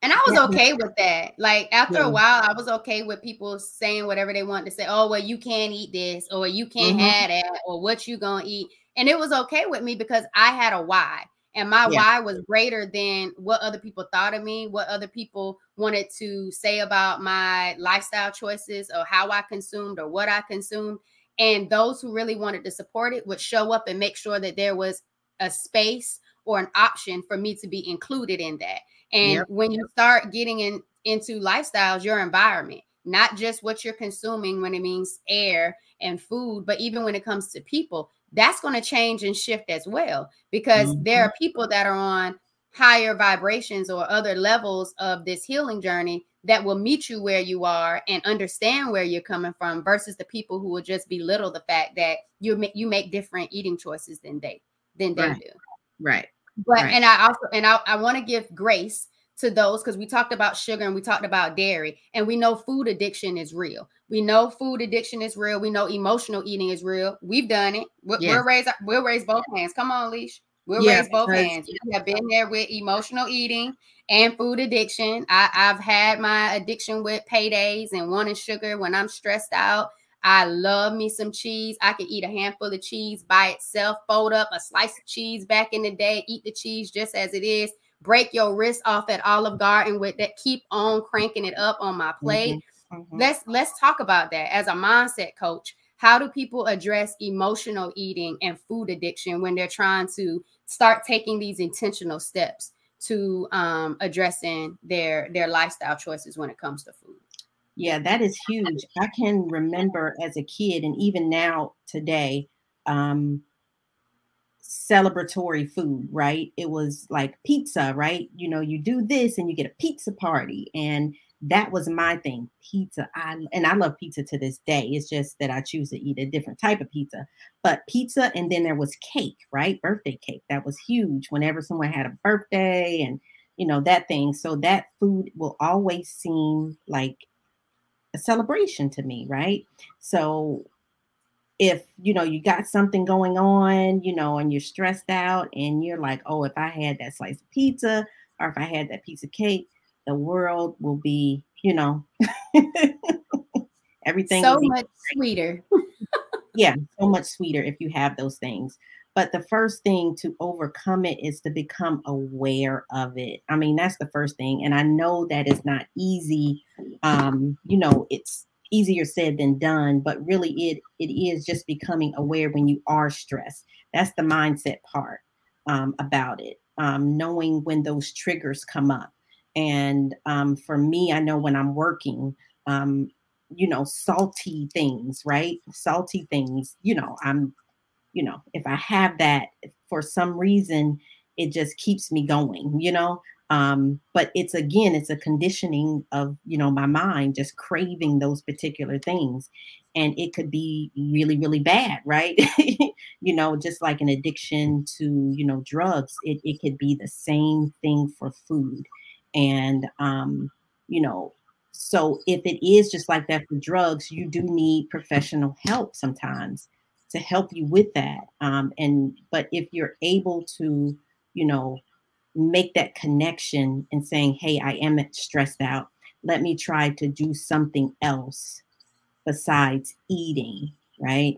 and I was okay with that. Like after yeah. a while, I was okay with people saying whatever they want to say. Oh, well, you can't eat this, or you can't mm-hmm. have that, or what you gonna eat. And it was okay with me because I had a why and my yeah. why was greater than what other people thought of me what other people wanted to say about my lifestyle choices or how i consumed or what i consumed and those who really wanted to support it would show up and make sure that there was a space or an option for me to be included in that and yep. when you start getting in into lifestyles your environment not just what you're consuming when it means air and food but even when it comes to people that's going to change and shift as well because mm-hmm. there are people that are on higher vibrations or other levels of this healing journey that will meet you where you are and understand where you're coming from versus the people who will just belittle the fact that you make you make different eating choices than they than they right. do. Right. But right. and I also and I, I want to give grace to those because we talked about sugar and we talked about dairy and we know food addiction is real. We know food addiction is real. We know emotional eating is real. We've done it. We're, yes. we're raised we'll raise both hands. Come on leash. We'll yeah, raise both hands. We have been there with emotional eating and food addiction. I, i've had my addiction with paydays and wanting sugar when i'm stressed out. I love me some cheese. I could eat a handful of cheese by itself, fold up a slice of cheese back in the day, eat the cheese just as it is break your wrist off at Olive Garden with that. Keep on cranking it up on my plate. Mm-hmm. Mm-hmm. Let's let's talk about that as a mindset coach. How do people address emotional eating and food addiction when they're trying to start taking these intentional steps to um, addressing their their lifestyle choices when it comes to food? Yeah, that is huge. I can remember as a kid, and even now today, um, celebratory food, right? It was like pizza, right? You know, you do this and you get a pizza party. And that was my thing, pizza. I and I love pizza to this day. It's just that I choose to eat a different type of pizza. But pizza and then there was cake, right? Birthday cake. That was huge whenever someone had a birthday and you know that thing. So that food will always seem like a celebration to me, right? So if you know you got something going on, you know, and you're stressed out and you're like, oh, if I had that slice of pizza or if I had that piece of cake, the world will be you know, <laughs> everything so much sweeter. <laughs> yeah, so much sweeter if you have those things. But the first thing to overcome it is to become aware of it. I mean, that's the first thing. And I know that is not easy. Um, you know, it's easier said than done, but really it it is just becoming aware when you are stressed. That's the mindset part um, about it. Um, knowing when those triggers come up. And um, for me, I know when I'm working, um, you know, salty things, right? Salty things, you know, I'm, you know, if I have that for some reason, it just keeps me going, you know. Um, but it's again, it's a conditioning of, you know, my mind just craving those particular things. And it could be really, really bad, right? <laughs> you know, just like an addiction to, you know, drugs, it, it could be the same thing for food. And, um, you know, so if it is just like that for drugs, you do need professional help sometimes to help you with that. Um, and but if you're able to, you know, make that connection and saying, "Hey, I am stressed out. Let me try to do something else besides eating." Right?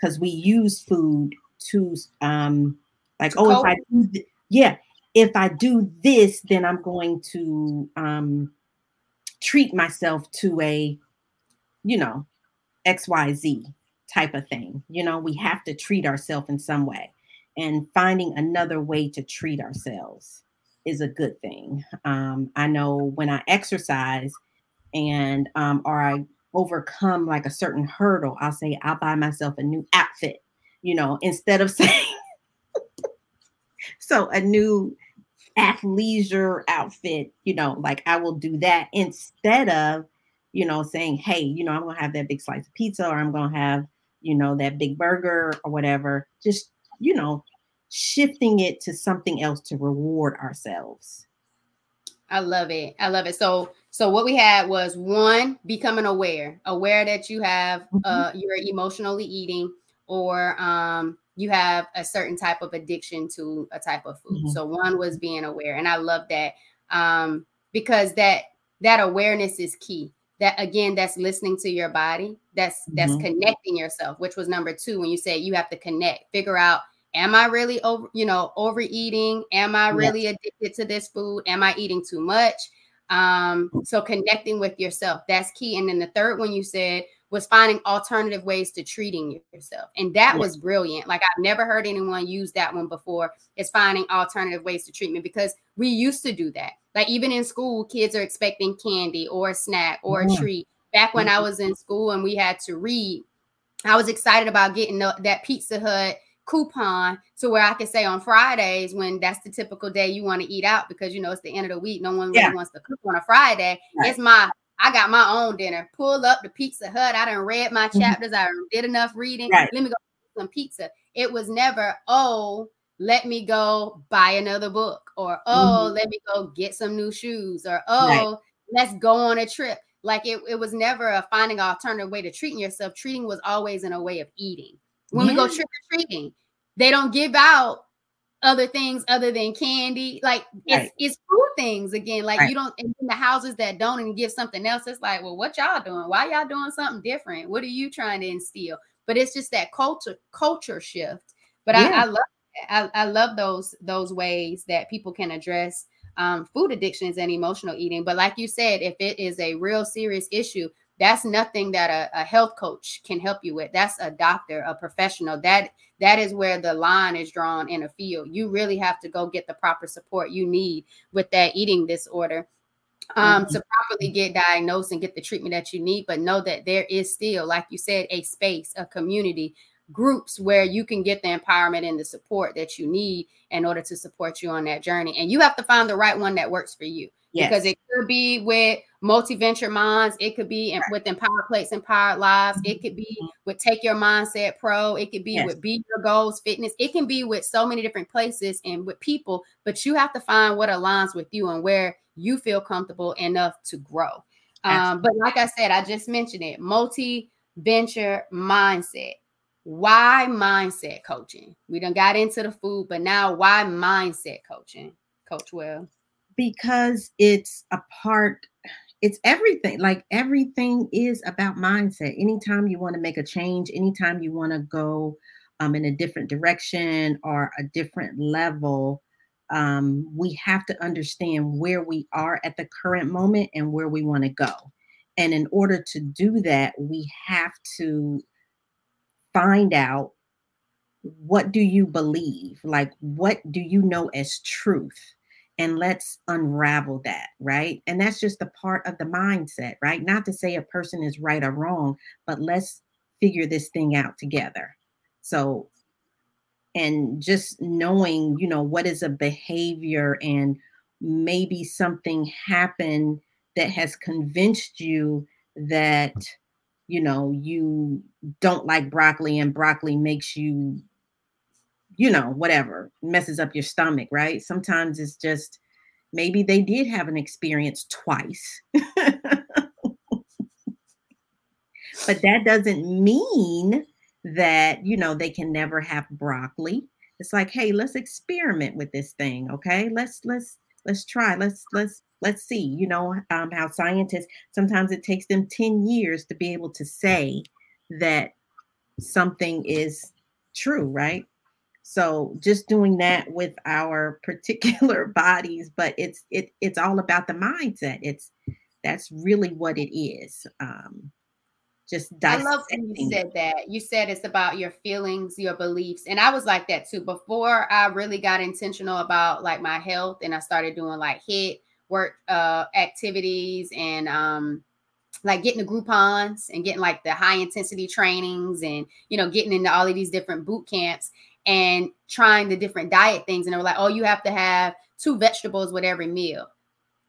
Because we use food to, um, like, to oh, cope. if I do, th- yeah, if I do this, then I'm going to um treat myself to a, you know, XYZ type of thing. You know, we have to treat ourselves in some way. And finding another way to treat ourselves is a good thing. Um, I know when I exercise and um, or I overcome like a certain hurdle, I'll say I'll buy myself a new outfit, you know, instead of <laughs> saying so a new athleisure outfit, you know, like I will do that instead of, you know, saying, hey, you know, I'm gonna have that big slice of pizza or I'm gonna have, you know, that big burger or whatever. Just, you know, shifting it to something else to reward ourselves. I love it. I love it. So so what we had was one becoming aware, aware that you have mm-hmm. uh you're emotionally eating or um you have a certain type of addiction to a type of food. Mm-hmm. So one was being aware, and I love that um, because that that awareness is key. That again, that's listening to your body. That's that's mm-hmm. connecting yourself, which was number two when you said you have to connect, figure out. Am I really over, you know, overeating? Am I really addicted to this food? Am I eating too much? Um, so connecting with yourself, that's key. And then the third one you said was finding alternative ways to treating yourself. And that yeah. was brilliant. Like I've never heard anyone use that one before. It's finding alternative ways to treatment because we used to do that. Like even in school, kids are expecting candy or a snack or a treat. Back when I mm-hmm. was in school and we had to read, I was excited about getting the, that Pizza Hut coupon to where I could say on Fridays when that's the typical day you want to eat out because you know it's the end of the week. No one really yeah. wants to cook on a Friday. Right. It's my I got my own dinner. Pull up the Pizza Hut. I done read my mm-hmm. chapters. I did enough reading. Right. Let me go some pizza. It was never, oh, let me go buy another book, or oh, mm-hmm. let me go get some new shoes, or oh, right. let's go on a trip. Like it, it was never a finding an alternative way to treating yourself. Treating was always in a way of eating. When yeah. we go trick or treating, they don't give out other things other than candy. Like it's right. it's food things again. Like right. you don't in the houses that don't and give something else. It's like, well, what y'all doing? Why y'all doing something different? What are you trying to instill? But it's just that culture culture shift. But yeah. I, I, love I, I, love those those ways that people can address um, food addictions and emotional eating. But like you said, if it is a real serious issue, that's nothing that a, a, health coach can help you with. That's a doctor a professional. That that is where the line is drawn in a field. You really have to go get the proper support you need with that eating disorder um, mm-hmm. to properly get diagnosed and get the treatment that you need but know that there is still like you said a space a community groups where you can get the empowerment and the support that you need in order to support you on that journey. And you have to find the right one that works for you yes. because it could be with multi-venture minds it could be with empowered plates empowered lives it could be mm-hmm. with take your mindset pro it could be yes. with be your goals fitness it can be with so many different places and with people but you have to find what aligns with you and where you feel comfortable enough to grow um, but like i said i just mentioned it multi-venture mindset why mindset coaching we done got into the food but now why mindset coaching coach well because it's a part it's everything. Like everything is about mindset. Anytime you want to make a change, anytime you want to go um, in a different direction or a different level, um, we have to understand where we are at the current moment and where we want to go. And in order to do that, we have to find out what do you believe? Like, what do you know as truth? And let's unravel that, right? And that's just a part of the mindset, right? Not to say a person is right or wrong, but let's figure this thing out together. So, and just knowing, you know, what is a behavior and maybe something happened that has convinced you that you know you don't like broccoli and broccoli makes you you know whatever messes up your stomach right? Sometimes it's just maybe they did have an experience twice. <laughs> But that doesn't mean that you know they can never have broccoli. It's like hey let's experiment with this thing okay? Let's let's let's try let's let's let's see you know um, how scientists sometimes it takes them 10 years to be able to say that something is true right so just doing that with our particular <laughs> bodies but it's it it's all about the mindset it's that's really what it is um just I love when you said that. You said it's about your feelings, your beliefs. And I was like that too. Before I really got intentional about like my health and I started doing like HIIT work uh activities and um like getting the Groupons and getting like the high intensity trainings and you know getting into all of these different boot camps and trying the different diet things and they were like oh you have to have two vegetables with every meal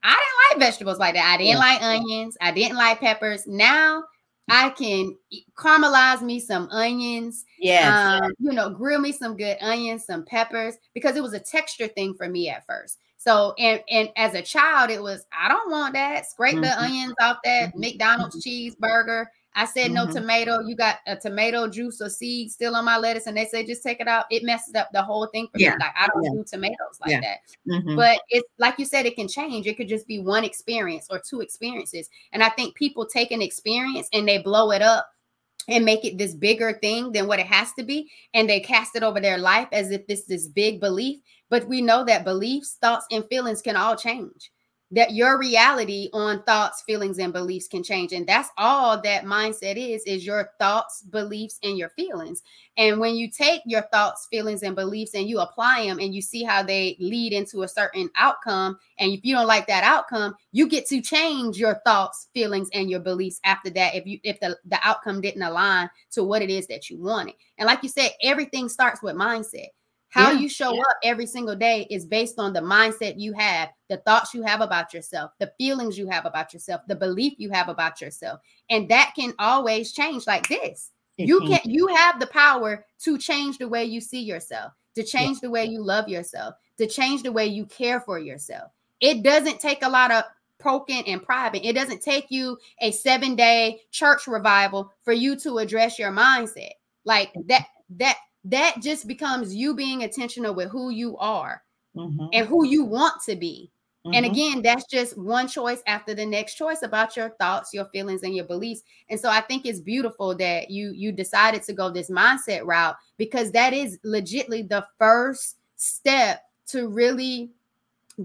i didn't like vegetables like that i didn't yeah. like onions i didn't like peppers now I can caramelize me some onions. Yeah. Um, you know, grill me some good onions, some peppers, because it was a texture thing for me at first. So, and and as a child, it was I don't want that. Scrape mm-hmm. the onions off that mm-hmm. McDonald's mm-hmm. cheeseburger. I said no mm-hmm. tomato. You got a tomato juice or seed still on my lettuce, and they say just take it out. It messes up the whole thing for yeah. me. Like I don't yeah. do tomatoes like yeah. that. Mm-hmm. But it's like you said, it can change. It could just be one experience or two experiences. And I think people take an experience and they blow it up and make it this bigger thing than what it has to be, and they cast it over their life as if it's this big belief. But we know that beliefs, thoughts, and feelings can all change that your reality on thoughts feelings and beliefs can change. And that's all that mindset is is your thoughts beliefs and your feelings. And when you take your thoughts feelings and beliefs and you apply them and you see how they lead into a certain outcome and if you don't like that outcome you get to change your thoughts feelings and your beliefs after that if you if the, the outcome didn't align to what it is that you wanted. And like you said everything starts with mindset how yeah. you show yeah. up every single day is based on the mindset you have, the thoughts you have about yourself, the feelings you have about yourself, the belief you have about yourself. And that can always change like this. you can you have the power to change the way you see yourself, to change yeah. the way you love yourself, to change the way you care for yourself. It doesn't take a lot of poking and private. It doesn't take you a 7-day church revival for you to address your mindset. Like that that that just becomes you being intentional with who you are mm-hmm. and who you want to be. Mm-hmm. And again, that's just one choice after the next choice about your thoughts, your feelings, and your beliefs. And so I think it's beautiful that you you decided to go this mindset route because that is legitly the first step to really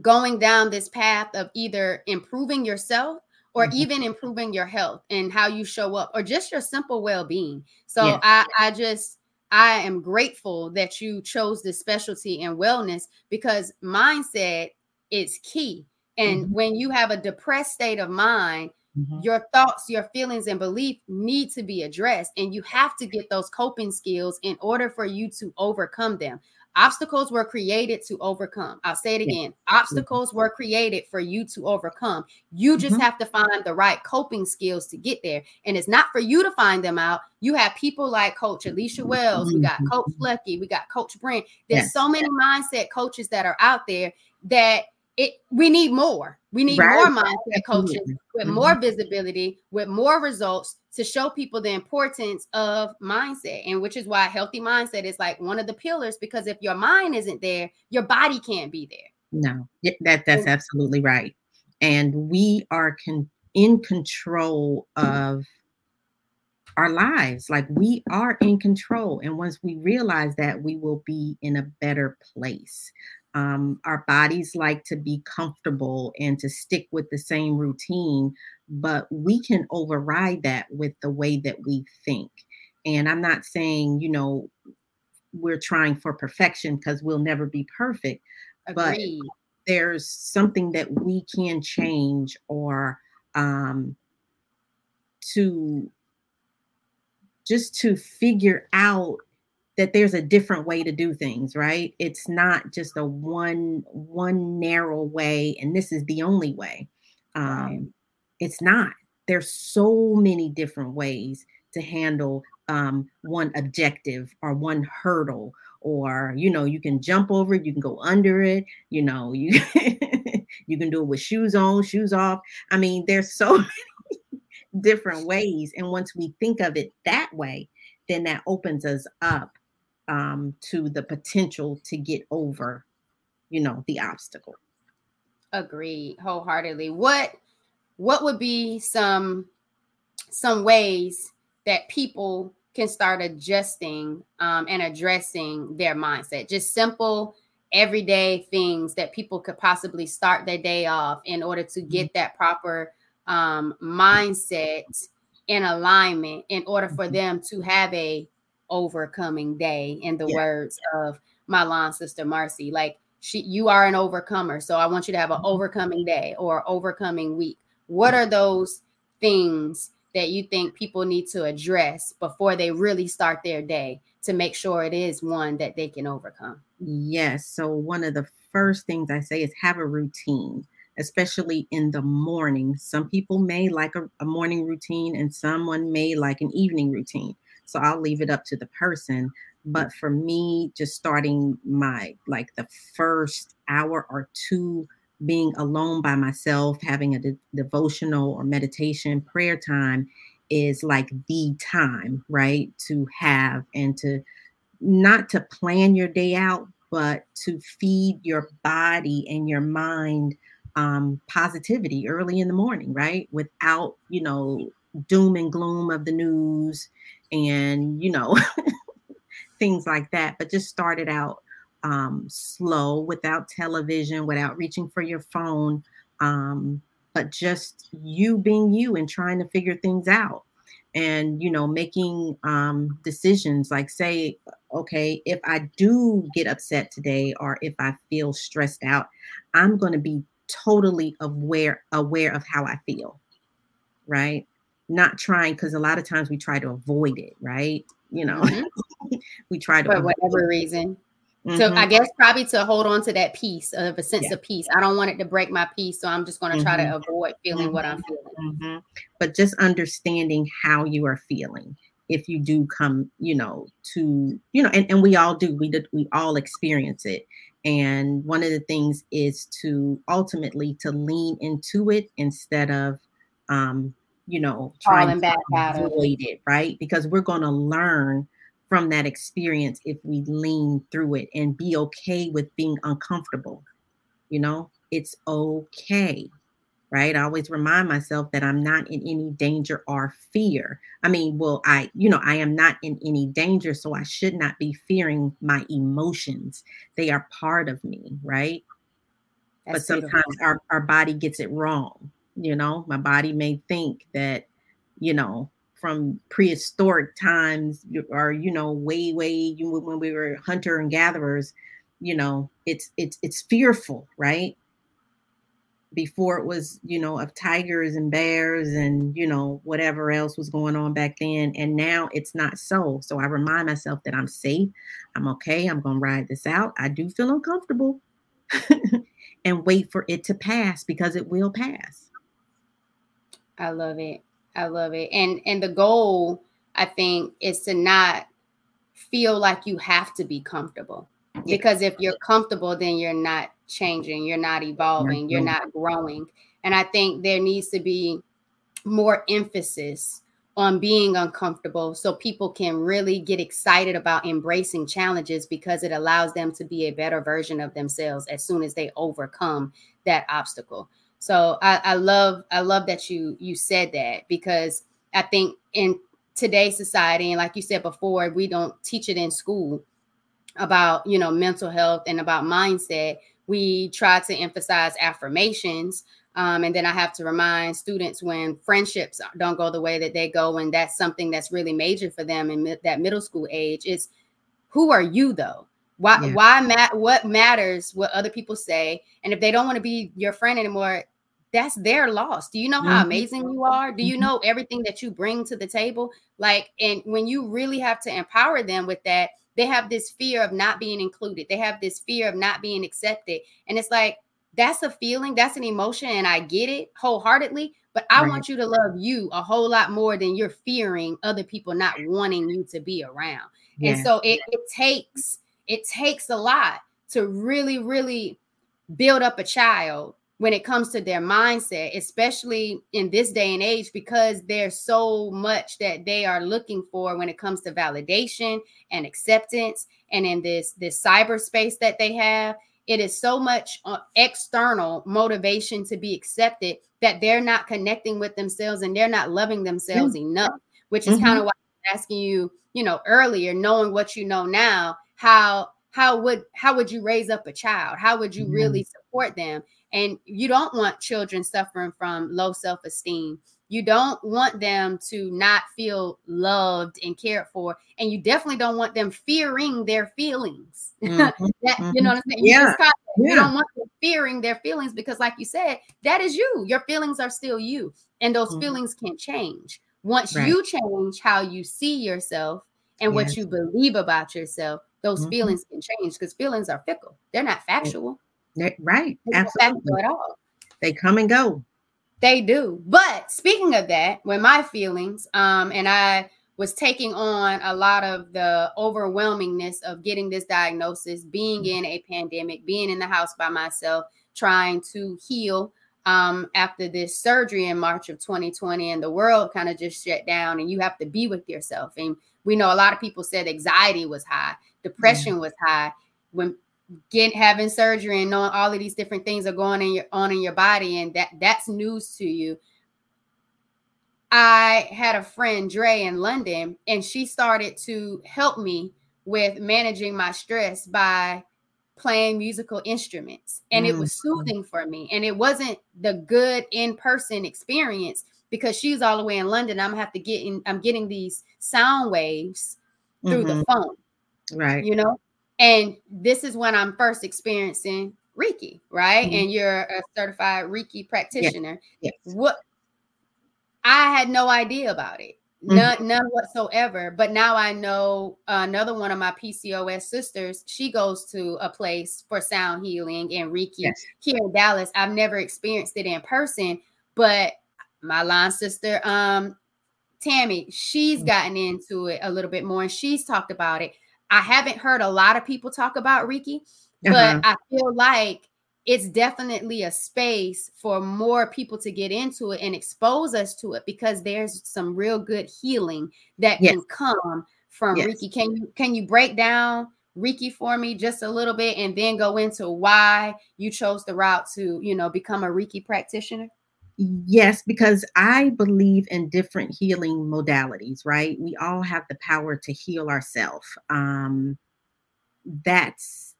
going down this path of either improving yourself or mm-hmm. even improving your health and how you show up or just your simple well-being. So yeah. I I just I am grateful that you chose this specialty in wellness because mindset is key. And mm-hmm. when you have a depressed state of mind, mm-hmm. your thoughts, your feelings, and belief need to be addressed. And you have to get those coping skills in order for you to overcome them. Obstacles were created to overcome. I'll say it again. Mm-hmm. Obstacles were created for you to overcome. You just mm-hmm. have to find the right coping skills to get there. And it's not for you to find them out. You have people like Coach Alycia Wells, we got Coach mm-hmm. Lucky, we got Coach Brent. There's yes. so many mindset coaches that are out there that it we need more. We need right. more mindset coaches with mm-hmm. more visibility, with more results to show people the importance of mindset. And which is why healthy mindset is like one of the pillars because if your mind isn't there, your body can't be there. No, that that's absolutely right. And we are con- in control of our lives. Like we are in control. And once we realize that, we will be in a better place. Um, our bodies like to be comfortable and to stick with the same routine, but we can override that with the way that we think. And I'm not saying, you know, we're trying for perfection because we'll never be perfect, Agreed. but there's something that we can change or um, to just to figure out that there's a different way to do things right it's not just a one one narrow way and this is the only way um. It's not there's so many different ways to handle um, one objective or one hurdle or you know you can jump over it you can go under it you know you <laughs> you can do it with shoes on shoes off i mean there's so <laughs> many different ways and once we think of it that way then that opens us up um, to the potential to get over, you know, the obstacle. Agreed wholeheartedly. What what would be some some ways that people can start adjusting um, and addressing their mindset? Just simple everyday things that people could possibly start their day off in order to get mm-hmm. that proper um, mindset in alignment in order for mm-hmm. them to have a overcoming day in the yeah. words of my line sister Marcy. Like she you are an overcomer. So I want you to have an mm-hmm. overcoming day or overcoming week. What are those things that you think people need to address before they really start their day to make sure it is one that they can overcome? Yes. So one of the first things I say is have a routine especially in the morning. Some people may like a, a, morning routine and someone may like an evening routine. So I'll leave it up to the person. But for me, just starting my like the first hour or two being alone by myself, having a de- devotional or meditation prayer time is like the time, right? To have and to not to plan your day out, but to feed your body and your mind um, positivity early in the morning, right? Without, you know, doom and gloom of the news and you know <laughs> things like that but just started out um, slow without television without reaching for your phone um, but just you being you and trying to figure things out and you know making um, decisions like say okay if i do get upset today or if i feel stressed out i'm going to be totally aware aware of how i feel right not trying because a lot of times we try to avoid it, right? You know, mm-hmm. <laughs> we try to for whatever reason. Mm-hmm. So I mm-hmm. guess probably to hold on to that peace of a sense yeah. of peace. I don't want it to break my peace, so I'm just going to mm-hmm. try to mm-hmm. avoid feeling mm-hmm. what I'm feeling. Mm-hmm. But just understanding how you are feeling if you do come, you know, to you know, and, and we all do. We did. We all experience it. And one of the things is to ultimately to lean into it instead of um, you know, trying to avoid it, right? Because we're going to learn from that experience if we lean through it and be okay with being uncomfortable. You know, it's okay, right? I always remind myself that I'm not in any danger or fear. I mean, well, I, you know, I am not in any danger, so I should not be fearing my emotions. They are part of me, right? That's but sometimes our, our body gets it wrong you know, my body may think that, you know, from prehistoric times or you know, way, way when we were hunter and gatherers, you know, it's it's it's fearful, right? Before it was, you know, of tigers and bears and you know whatever else was going on back then, and now it's not so. So I remind myself that I'm safe, I'm okay, I'm gonna ride this out. I do feel uncomfortable, <laughs> and wait for it to pass because it will pass. I love it. I love it. And and the goal, I think, is to not feel like you have to be comfortable. Because if you're comfortable, then you're not changing, you're not evolving, you're not growing. And I think there needs to be more emphasis on being uncomfortable so people can really get excited about embracing challenges because it allows them to be a better version of themselves as soon as they overcome that obstacle. So I, I love I love that you you said that because I think in today's society and like you said before, we don't teach it in school about you know mental health and about mindset. We try to emphasize affirmations, um, and then I have to remind students when friendships don't go the way that they go, and that's something that's really major for them in mi- that middle school age. Is who are you though? Why yeah. why mat what matters what other people say? And if they don't want to be your friend anymore, that's their loss. Do you know how mm-hmm. amazing you are? Do you mm-hmm. know everything that you bring to the table? Like, and when you really have to empower them with that, they have this fear of not being included. They have this fear of not being accepted. And it's like, that's a feeling, that's an emotion, and I get it wholeheartedly. But I right. want you to love you a whole lot more than you're fearing other people not wanting you to be around. Yeah. And so it, it takes it takes a lot to really, really build up a child when it comes to their mindset, especially in this day and age, because there's so much that they are looking for when it comes to validation and acceptance. And in this this cyberspace that they have, it is so much uh, external motivation to be accepted that they're not connecting with themselves and they're not loving themselves mm-hmm. enough, which is mm-hmm. kind of why I'm asking you, you know, earlier, knowing what you know now, how how would how would you raise up a child? How would you mm-hmm. really support them? And you don't want children suffering from low self esteem. You don't want them to not feel loved and cared for. And you definitely don't want them fearing their feelings. <laughs> Mm-hmm. that, you know what I'm saying? Yeah. You, yeah. you don't want them fearing their feelings because, like you said, that is you. Your feelings are still you. And those mm-hmm. feelings can change. Once right. you change how you see yourself and yes. what you believe about yourself, those mm-hmm. feelings can change because feelings are fickle. They're not factual. Right. Absolutely. at all. They come and go. They do. But speaking of that, when my feelings, um, and I was taking on a lot of the overwhelmingness of getting this diagnosis, being in a pandemic, being in the house by myself, trying to heal um, after this surgery in March of 2020, and the world kind of just shut down, and you have to be with yourself. And we know a lot of people said anxiety was high, depression was high. When getting having surgery and knowing all of these different things are going in your on in your body and that that's news to you i had a friend dre in london and she started to help me with managing my stress by playing musical instruments and mm-hmm. it was mm. soothing for me and it wasn't the good in-person experience because she's all the way in london i'm gonna have to get in i'm getting these sound waves through mm-hmm. the phone right you know and this is when I'm first experiencing Reiki, right? Mm-hmm. And you're a certified Reiki practitioner. Yes. yes. What I had no idea about it. Mm-hmm. None, none whatsoever. But now I know another one of my PCOS sisters. She goes to a place for sound healing and Reiki yes. here in Dallas. I've never experienced it in person, but my line sister, um, Tammy, she's mm-hmm. gotten into it a little bit more, and she's talked about it. I haven't heard a lot of people talk about Reiki, but uh-huh. I feel like it's definitely a space for more people to get into it and expose us to it because there's some real good healing that yes. can come from yes. Reiki. Can you can you break down Reiki for me just a little bit and then go into why you chose the route to, you know, become a Reiki practitioner? Yes, because I believe in different healing modalities, right? We all have the power to heal ourselves. Um, that's,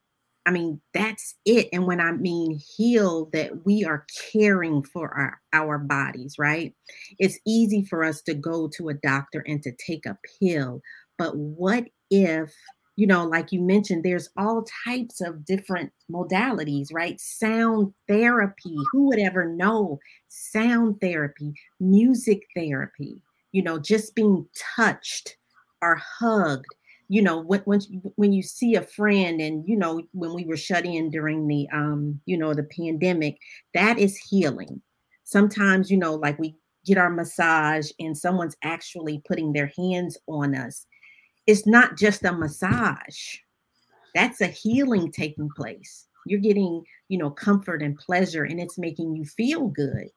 I mean, that's it. And when I mean heal, that we are caring for our, our bodies, right? It's easy for us to go to a doctor and to take a pill. But what if you know, like you mentioned, there's all types of different modalities, right? Sound therapy. Who would ever know sound therapy, music therapy, you know, just being touched or hugged. You know, when when when you see a friend, and you know, when we were shut in during the um, you know, the pandemic, that is healing. Sometimes, you know, like we get our massage and someone's actually putting their hands on us it's not just a massage. That's a healing taking place. You're getting, you know, comfort and pleasure and it's making you feel good,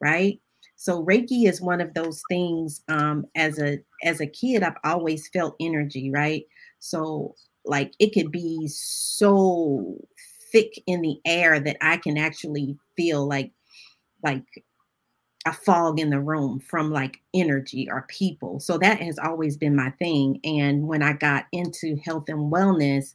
right? So Reiki is one of those things um as a as a kid I've always felt energy, right? So like it could be so thick in the air that I can actually feel like like a fog in the room from like energy or people. So that has always been my thing. And when I got into health and wellness,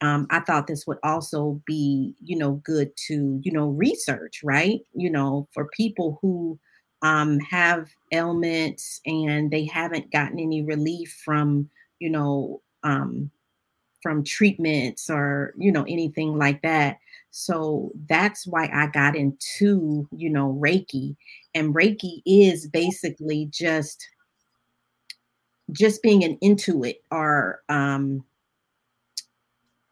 um, I thought this would also be, you know, good to, you know, research, right? You know, for people who um, have ailments and they haven't gotten any relief from, you know, um, from treatments or, you know, anything like that. So that's why I got into, you know, Reiki. And Reiki is basically just just being an intuit or um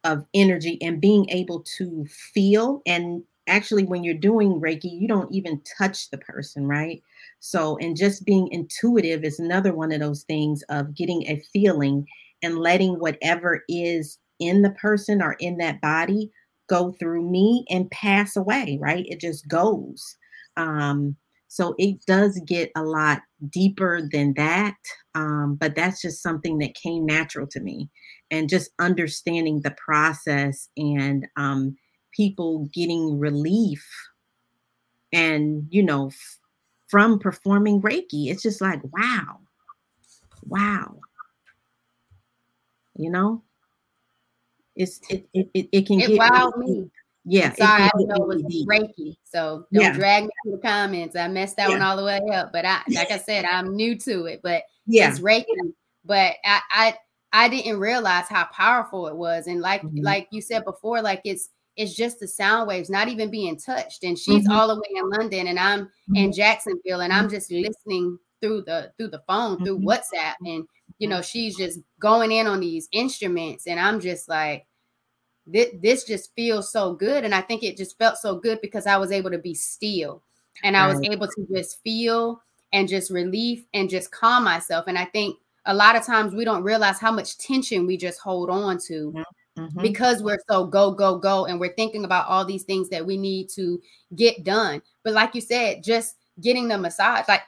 of energy and being able to feel and actually when you're doing reiki you don't even touch the person right so and just being intuitive is another one of those things of getting a feeling and letting whatever is in the person or in that body go through me and pass away, right? It just goes. Um, so it does get a lot deeper than that. Um, but that's just something that came natural to me. And just understanding the process and um, people getting relief and, you know, f- from performing Reiki, it's just like, wow, wow. You know? It's it it, it, it can it get wowed really me. Yeah. Sorry, I didn't know it was. Reiki. So don't yeah. drag me to the comments. I messed that yeah. one all the way up. But I like I said, I'm new to it, but yeah. it's Reiki. But I I I didn't realize how powerful it was. And like mm-hmm. like you said before, like it's it's just the sound waves not even being touched. And she's mm-hmm. all the way in London and I'm mm-hmm. in Jacksonville and I'm just listening through the through the phone, through mm-hmm. WhatsApp. And you know, she's just going in on these instruments, and I'm just like, this, this just feels so good. And I think it just felt so good because I was able to be still and I was able to just feel and just relief and just calm myself. And I think a lot of times we don't realize how much tension we just hold on to mm-hmm. mm-hmm. because we're so go, go, go. And we're thinking about all these things that we need to get done. But like you said, just getting the massage, like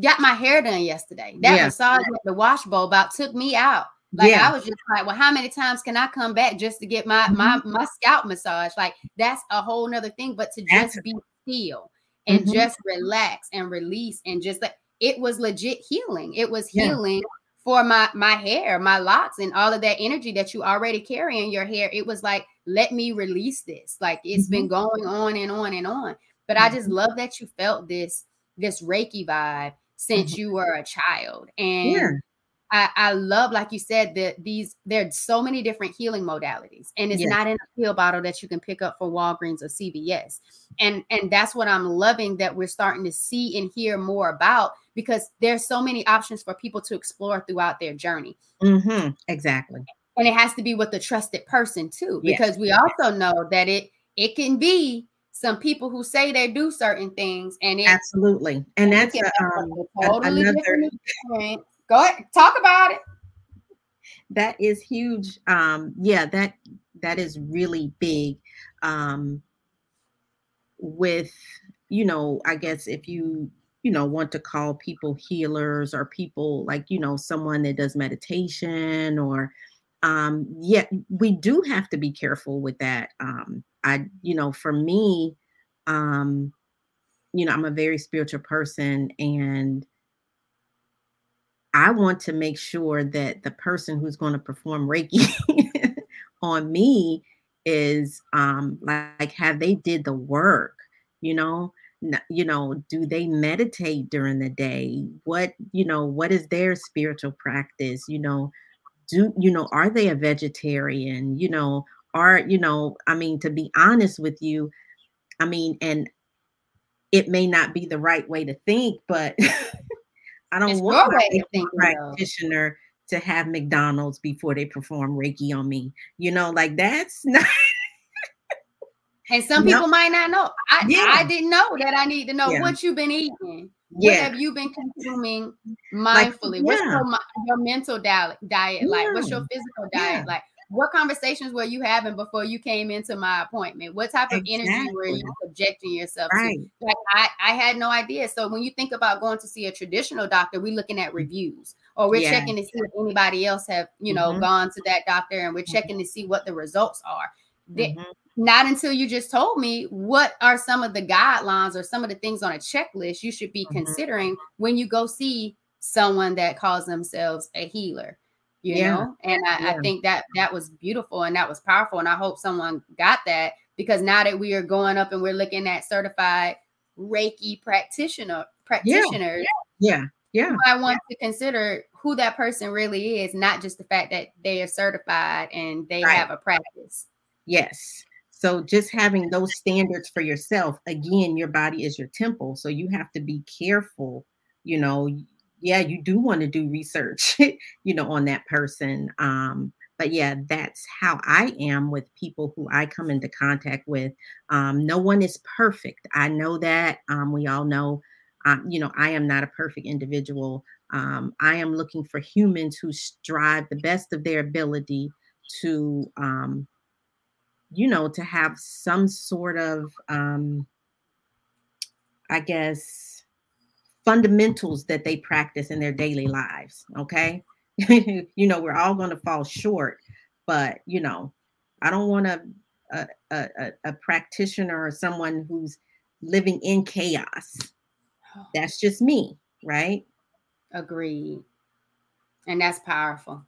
got my hair done yesterday. That yeah. massage at the wash bowl about took me out. Like yeah. I was just like, well, how many times can I come back just to get my mm-hmm. my my scalp massage? Like that's a whole nother thing. But to just that's be still and mm-hmm. just relax and release and just like it was legit healing. It was healing yeah. for my my hair, my locks, and all of that energy that you already carry in your hair. It was like, let me release this. Like it's mm-hmm. been going on and on and on. But I just mm-hmm. love that you felt this this Reiki vibe since mm-hmm. you were a child. And yeah. I, I, love, like you said, that these there's so many different healing modalities, and it's not in a pill bottle that you can pick up for Walgreens or CVS. And and that's what I'm loving that we're starting to see and hear more about because there's so many options for people to explore throughout their journey. Mm-hmm. Exactly. And it has to be with a trusted person too, because yes. we also know that it it can be some people who say they do certain things and it, absolutely. And that's a, um, totally another go ahead talk about it. That is huge. Um yeah that that is really big. Um with you know i guess if you you know want to call people healers or people like you know someone that does meditation or um yeah we do have to be careful with that um I, you know, for me, um, you know, I'm a very spiritual person and I want to make sure that the person who's going to perform Reiki <laughs> on me is um like have they did the work, you know, you know, do they meditate during the day? What, you know, what is their spiritual practice? You know, do you know, are they a vegetarian? You know, are you know i mean to be honest with you i mean and it may not be the right way to think but <laughs> i don't it's want my think, practitioner to have mcdonald's before they perform reiki on me you know like that's <laughs> not and some people no. might not know I, yeah. I didn't know that i need to know yeah. what you've been eating yeah. what have you been consuming mindfully like, yeah. what's your, your mental diet, diet like what's your physical diet like what conversations were you having before you came into my appointment? What type of exactly. energy were you subjecting yourself right. to? Like I, I had no idea. So when you think about going to see a traditional doctor, we're looking at reviews or we're yeah. checking to see if anybody else have, you know, mm-hmm. gone to that doctor and we're checking to see what the results are. Mm-hmm. not until you just told me what are some of the guidelines or some of the things on a checklist you should be mm-hmm. considering when you go see someone that calls themselves a healer you yeah. know and I, yeah. I, think that that was beautiful and that was powerful and i hope someone got that because now that we are going up and we're looking at certified reiki practitioner practitioners yeah yeah, yeah. i want to consider who that person really is not just the fact that they are certified and they right. have a practice yes so just having those standards for yourself again your body is your temple so you have to be careful you know yeah, you do want to do research, <laughs> you know, on that person. Um, but yeah, that's how I am with people who I come into contact with. Um, no one is perfect. I know that. Um, we all know, um, you know, I am not a perfect individual. Um, I am looking for humans who strive the best of their ability to, um, you know, to have some sort of, um, I guess, fundamentals that they practice in their daily lives. Okay. <laughs> you know, we're all going to fall short, but you know, I don't want a, a, a, a practitioner or someone who's living in chaos. <sighs> That's just me, right? Agreed. And that's powerful.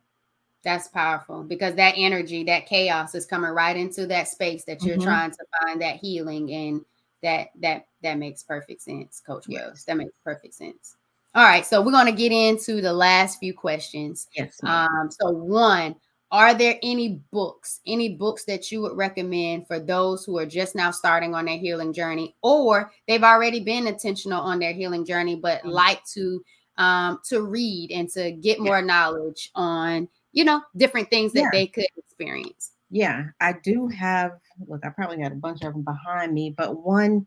That's powerful because that energy, that chaos is coming right into that space that you're mm-hmm. trying to find that healing and that that that makes perfect sense, Coach yes. Wells. That makes perfect sense. All right, so we're going to get into the last few questions. Yes. Um, so one, are there any books, any books that you would recommend for those who are just now starting on their healing journey, or they've already been intentional on their healing journey, but mm-hmm. like to um to read and to get more yeah. knowledge on, you know, different things that yeah. they could experience? Yeah, I do have. Look, I probably got a bunch of them behind me, but one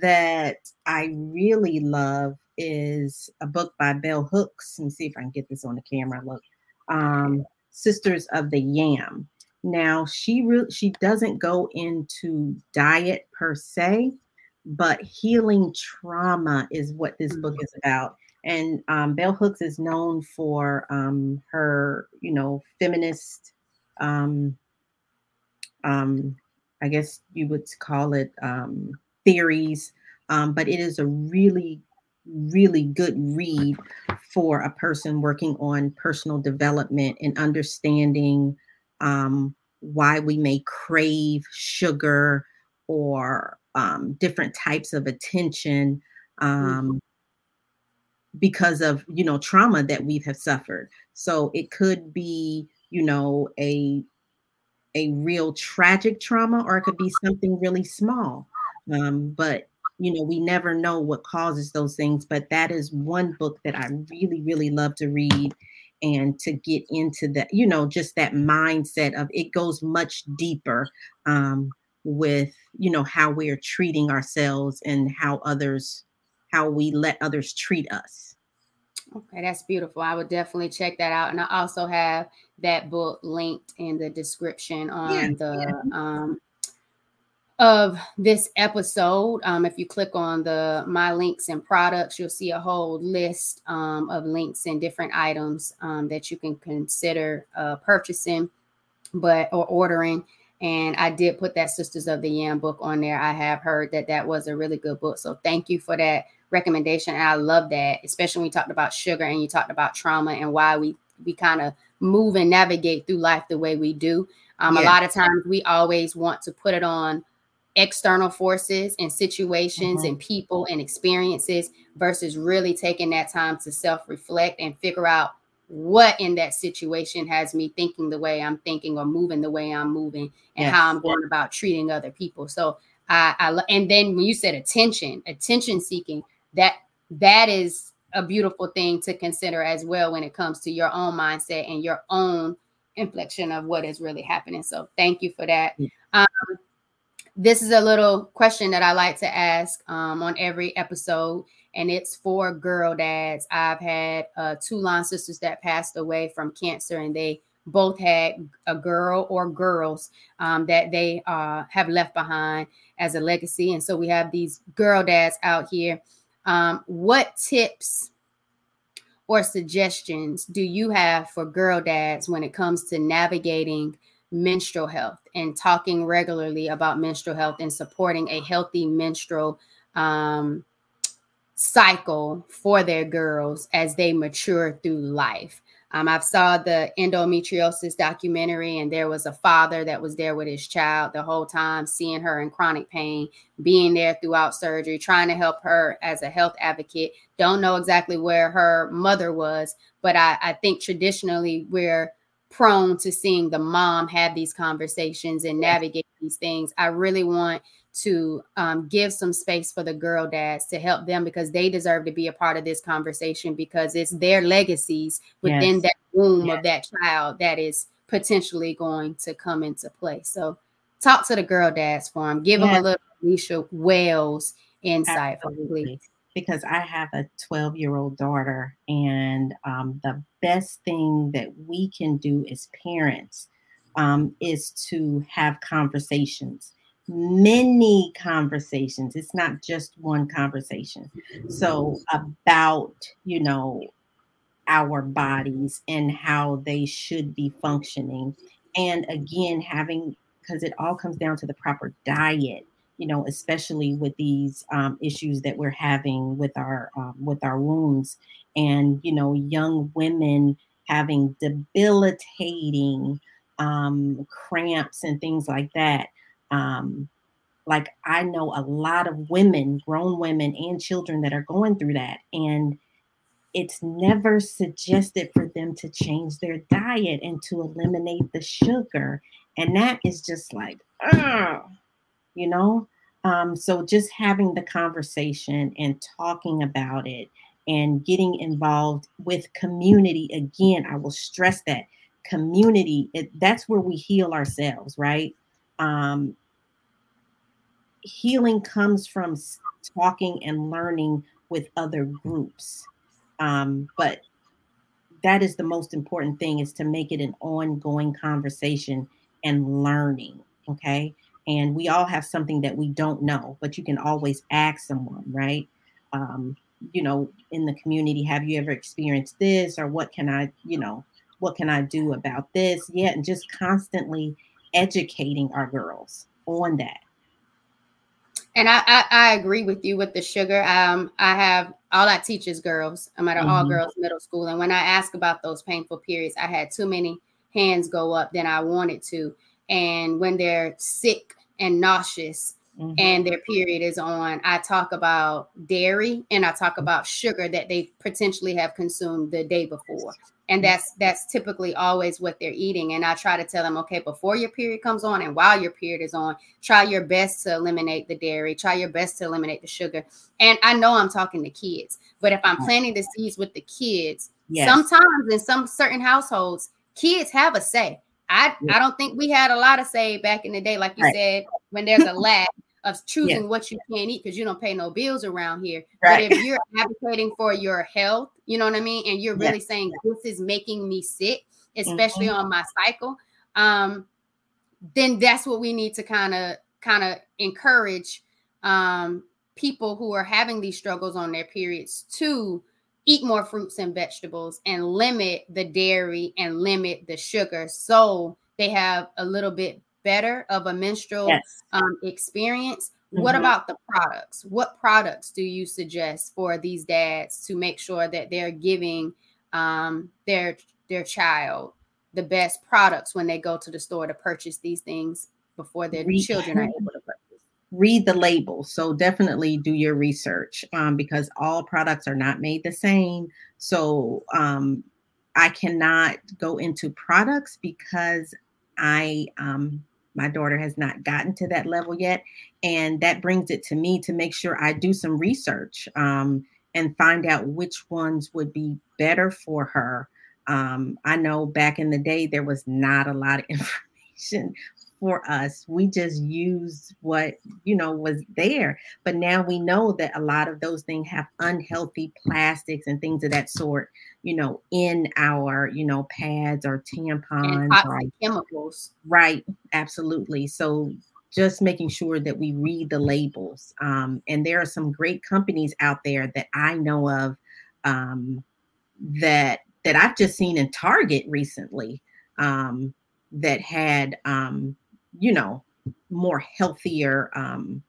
that I really love is a book by Bell Hooks. Let me see if I can get this on the camera. Look, um, Sisters of the Yam. Now she re- she doesn't go into diet per se, but healing trauma is what this book mm. is about. And um, Bell Hooks is known for um, her, you know, feminist, um, um, I guess you would call it um, theories, um, but it is a really, really good read for a person working on personal development and understanding um, why we may crave sugar or um, different types of attention. Um, because of you know trauma that we have suffered. So it could be you know a a real tragic trauma or it could be something really small um, but you know, we never know what causes those things. But that is one book that I really, really love to read and to get into that, you know, just that mindset of it goes much deeper um, with, you know, how we are treating ourselves and how others, how we let others treat us. Okay, that's beautiful. I would definitely check that out. And I also have that book linked in the description on yeah, the yeah. um of this episode. Um, if you click on the my links and products, you'll see a whole list um, of links and different items um, that you can consider uh, purchasing, but or ordering. And I did put that Sisters of the Yam book on there. I have heard that that was a really good book. So thank you for that recommendation. And I love that, especially when you talked about sugar and you talked about trauma and why we we kind of move and navigate through life the way we do. Um, yeah. A lot of times we always want to put it on external forces and situations mm-hmm. and people and experiences versus really taking that time to self reflect and figure out what in that situation has me thinking the way I'm thinking or moving the way I'm moving and yes. how I'm going about treating other people. So I, I and then when you said attention, attention seeking, that that is a beautiful thing to consider as well when it comes to your own mindset and your own inflection of what is really happening. So thank you for that. Um, this is a little question that I like to ask um, on every episode, and it's for girl dads. I've had uh, two line sisters that passed away from cancer, and they both had a girl or girls um, that they uh, have left behind as a legacy. And so we have these girl dads out here. Um, what tips or suggestions do you have for girl dads when it comes to navigating menstrual health and talking regularly about menstrual health and supporting a healthy menstrual um, cycle for their girls as they mature through life. Um, I've saw the endometriosis documentary, and there was a father that was there with his child the whole time, seeing her in chronic pain, being there throughout surgery, trying to help her as a health advocate. Don't know exactly where her mother was, but I, I think traditionally we're prone to seeing the mom have these conversations and navigate these things. I really want to um, give some space for the girl dads to help them because they deserve to be a part of this conversation because it's their legacies within yes. that womb yes. of that child that is potentially going to come into play. So talk to the girl dads for them. Give yes. them a little Alycia Wells insight Absolutely. Because I have a 12 year old daughter, and um, the best thing that we can do as parents um, is to have conversations many conversations. It's not just one conversation. So, about, you know, our bodies and how they should be functioning. And again, having, because it all comes down to the proper diet, you know, especially with these um, issues that we're having with our um, with our wounds, and you know, young women having debilitating um, cramps and things like that um, like I know a lot of women, grown women and children that are going through that. And it's never suggested for them to change their diet and to eliminate the sugar. And that is just like, oh, you know? Um, so just having the conversation and talking about it and getting involved with community again, I will stress that community, it, that's where we heal ourselves, right? Um, healing comes from talking and learning with other groups. Um, but that is the most important thing is to make it an ongoing conversation and learning. Okay. And we all have something that we don't know, but you can always ask someone, right? Um, you know, in the community, have you ever experienced this or what can I, you know, what can I do about this? Yeah. And just constantly educating our girls on that. And I, I, I, agree with you with the sugar. Um, I have all I teach is girls. I'm at an mm-hmm. all girls middle school. And when I ask about those painful periods, I had too many hands go up than I wanted to. And when they're sick and nauseous mm-hmm. and their period is on, I talk about dairy and I talk about sugar that they potentially have consumed the day before and that's that's typically always what they're eating. And i try to tell them okay before your period comes on and while your period is on try your best to eliminate the dairy. Try your best to eliminate the sugar. And i know i'm talking to kids but if i'm planting the seeds with the kids yes. sometimes in some certain households kids have a say. I i don't think we had a lot of say back in the day like you right. said when there's a <laughs> lack of choosing yeah. what you can't eat because you don't pay no bills around here. Right. But if you're <laughs> advocating for your health, you know what I mean, and you're really yeah. saying this is making me sick, especially mm-hmm. on my cycle, um, then that's what we need to kind of kind of encourage um, people who are having these struggles on their periods to eat more fruits and vegetables and limit the dairy and limit the sugar so they have a little bit better of a menstrual yes. um, experience. Mm-hmm. What about the products? What products do you suggest for these dads to make sure that they're giving um, their their child the best products when they go to the store to purchase these things before their read, children are <laughs> able to purchase? Read the label. So definitely do your research um, because all products are not made the same. So um, I cannot go into products because I um, my daughter has not gotten to that level yet. And that brings it to me to make sure I do some research um, and find out which ones would be better for her. Um, I know back in the day, there was not a lot of <laughs> information for us. We just used what, you know, was there. But now we know that a lot of those things have unhealthy plastics and things of that sort, you know, in our, you know, pads or tampons. or chemicals. Right. Absolutely. So just making sure that we read the labels. Um, and there are some great companies out there that I know of um, that that I've just seen in Target recently. Um, that had um, you know, more healthier um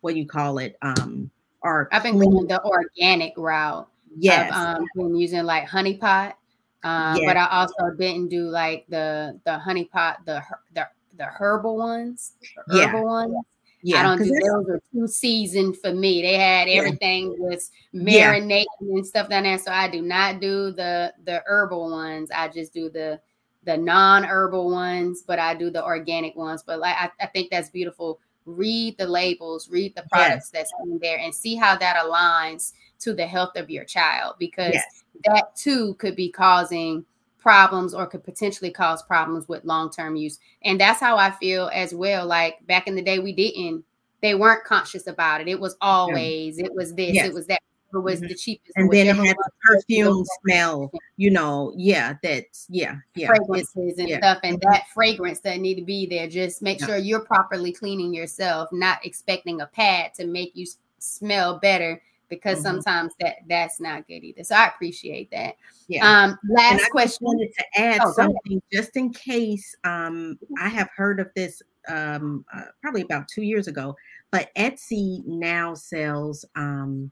what do you call it? Um or I've been going the organic route. Yes. I've um, been using like honey pot. Um, Yes. but I also didn't do like the the honey pot, the the the herbal ones, the Yeah. herbal ones. yeah, I don't do those are too seasoned for me. They had Yeah. everything was Yeah. marinating and stuff down there. So I do not do the the herbal ones. I just do the the non-herbal ones, but I do the organic ones. But like I, I think that's beautiful. Read the labels, read the products that's in there and see how that aligns to the health of your child because Yes. that too could be causing problems or could potentially cause problems with long-term use and that's how i feel as well like back in the day we didn't they weren't conscious about it it was always it was this Yes. it was that was Mhm. the cheapest and then it had the perfume smell, you know. Yeah, that's yeah, yeah. Fragrances and yeah. stuff and Mhm. that fragrance that need to be there just make Yeah. sure you're properly cleaning yourself not expecting a pad to make you smell better because Mhm. sometimes that that's not good either so i appreciate that yeah. um last question wanted to add Oh, something just in case. Um, I have heard of this um, uh, probably about two years ago, but Etsy now sells um,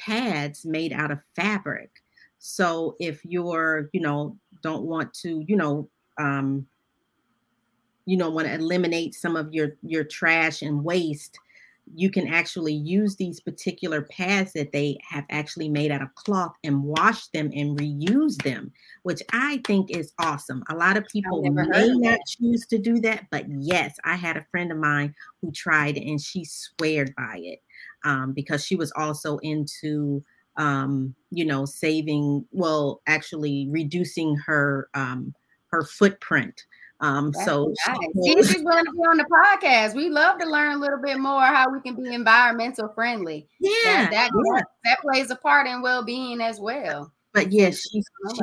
pads made out of fabric. So if you're, you know, don't want to, you know, um, you know, want to eliminate some of your your trash and waste, you can actually use these particular pads that they have actually made out of cloth and wash them and reuse them, which I think is awesome. A lot of people may not that. choose to do that, but yes, I had a friend of mine who tried and she sweared by it um, because she was also into um, you know saving well actually reducing her um, her footprint um, That's so nice. she- she's willing to be on the podcast. We love to learn a little bit more how we can be environmental friendly. yeah, That that, yeah. that plays a part in well being as well. but yes, she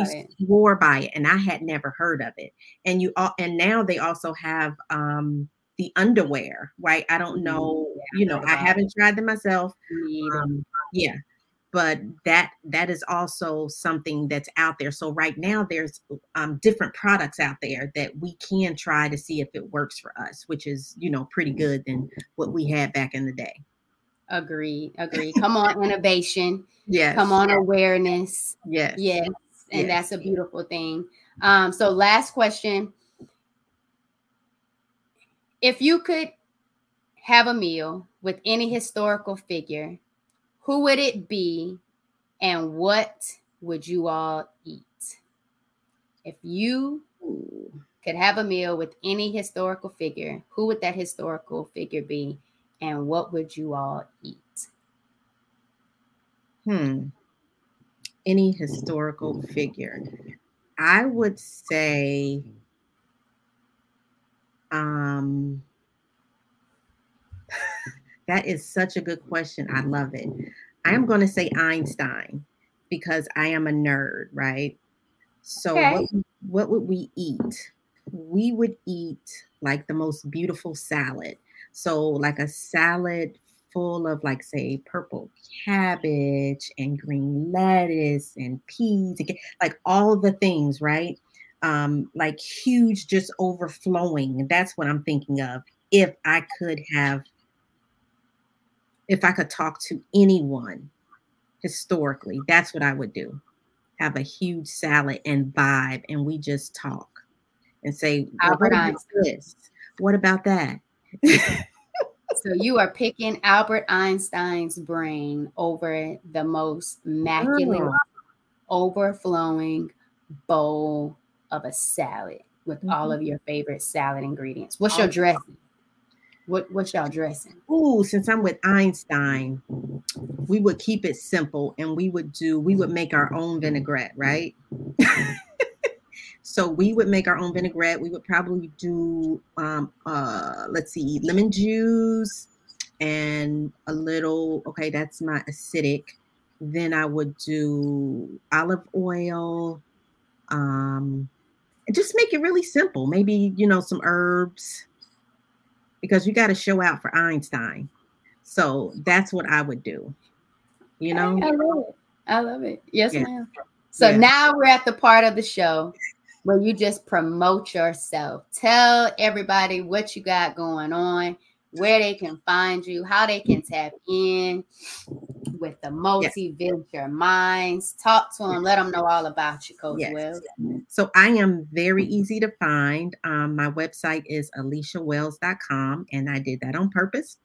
she swore by it, and I had never heard of it. And you all, and now they also have um the underwear, right? I don't Mhm. know, you know, I haven't tried them myself. Um, yeah, but that that is also something that's out there. So right now, there's um different products out there that we can try to see if it works for us, which is you know pretty good than what we had back in the day. Agree, agree. Come on, innovation. Yes, Come on, awareness. yes, Yes, and Yes. that's a beautiful thing. Um, so last question. If you could have a meal with any historical figure, who would it be and what would you all eat? If you could have a meal with any historical figure, who would that historical figure be and what would you all eat? Hmm. Any historical figure. I would say um <laughs> that is such a good question. I love it. I am going to say Einstein because I am a nerd, right? So Okay. what, what would we eat? We would eat like the most beautiful salad. So like a salad full of like say purple cabbage and green lettuce and peas and like all the things right um like huge just overflowing that's what i'm thinking of if i could have if i could talk to anyone historically that's what i would do have a huge salad and vibe and we just talk and say well, Albert what about Einstein. this what about that <laughs> So you are picking Albert Einstein's brain over the most immaculate, Girl. overflowing bowl of a salad with all Mhm. of your favorite salad ingredients. What's your dressing? What what's y'all dressing? Ooh, since I'm with Einstein, we would keep it simple and we would do, we would make our own vinaigrette, right? <laughs> so we would make our own vinaigrette. We would probably do, um, uh, let's see, lemon juice and a little, okay, that's my acidic. Then I would do olive oil, um, and just make it really simple. Maybe, you know, some herbs because you got to show out for Einstein. So that's what I would do. You know? I love it. I love it. Yes, Yeah. ma'am. So Yeah. now we're at the part of the show where you just promote yourself. Tell everybody what you got going on, where they can find you, how they can tap in with the multi venture yes. minds. Talk to them, let them know all about you, Coach yes. Wells. So I am very easy to find. Um, my website is alyciawells.com, and I did that on purpose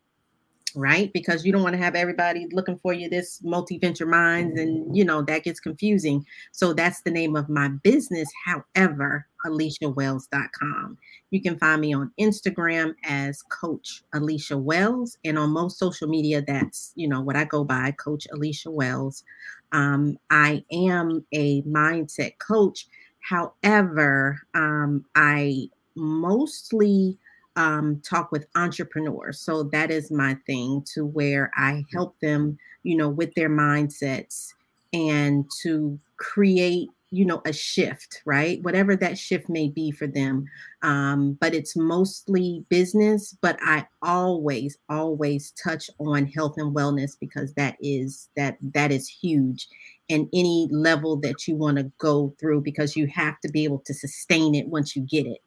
right? Because you don't want to have everybody looking for you this multi-venture minds and you know that gets confusing. So that's the name of my business. However, alyciawells.com. You can find me on Instagram as Coach Alycia Wells and on most social media that's, you know, what I go by, Coach Alycia Wells. Um, I am a mindset coach. However, um, I mostly um, talk with entrepreneurs. So that is my thing to where I help them, you know, with their mindsets and to create, you know, a shift, right? Whatever that shift may be for them. Um, but it's mostly business, but I always, always touch on health and wellness because that is that that is huge and any level that you want to go through because you have to be able to sustain it once you get it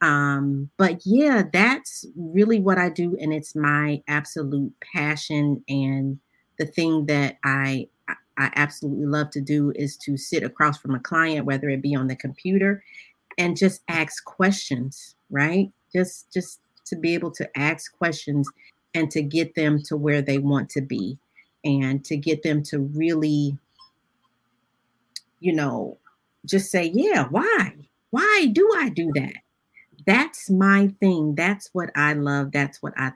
um, but yeah, that's really what I do, and it's my absolute passion and the thing that I I absolutely love to do is to sit across from a client, whether it be on the computer, and just ask questions, right? Just just to be able to ask questions and to get them to where they want to be and to get them to really you know just say yeah why why do i do that that's my thing. That's what I love. That's what I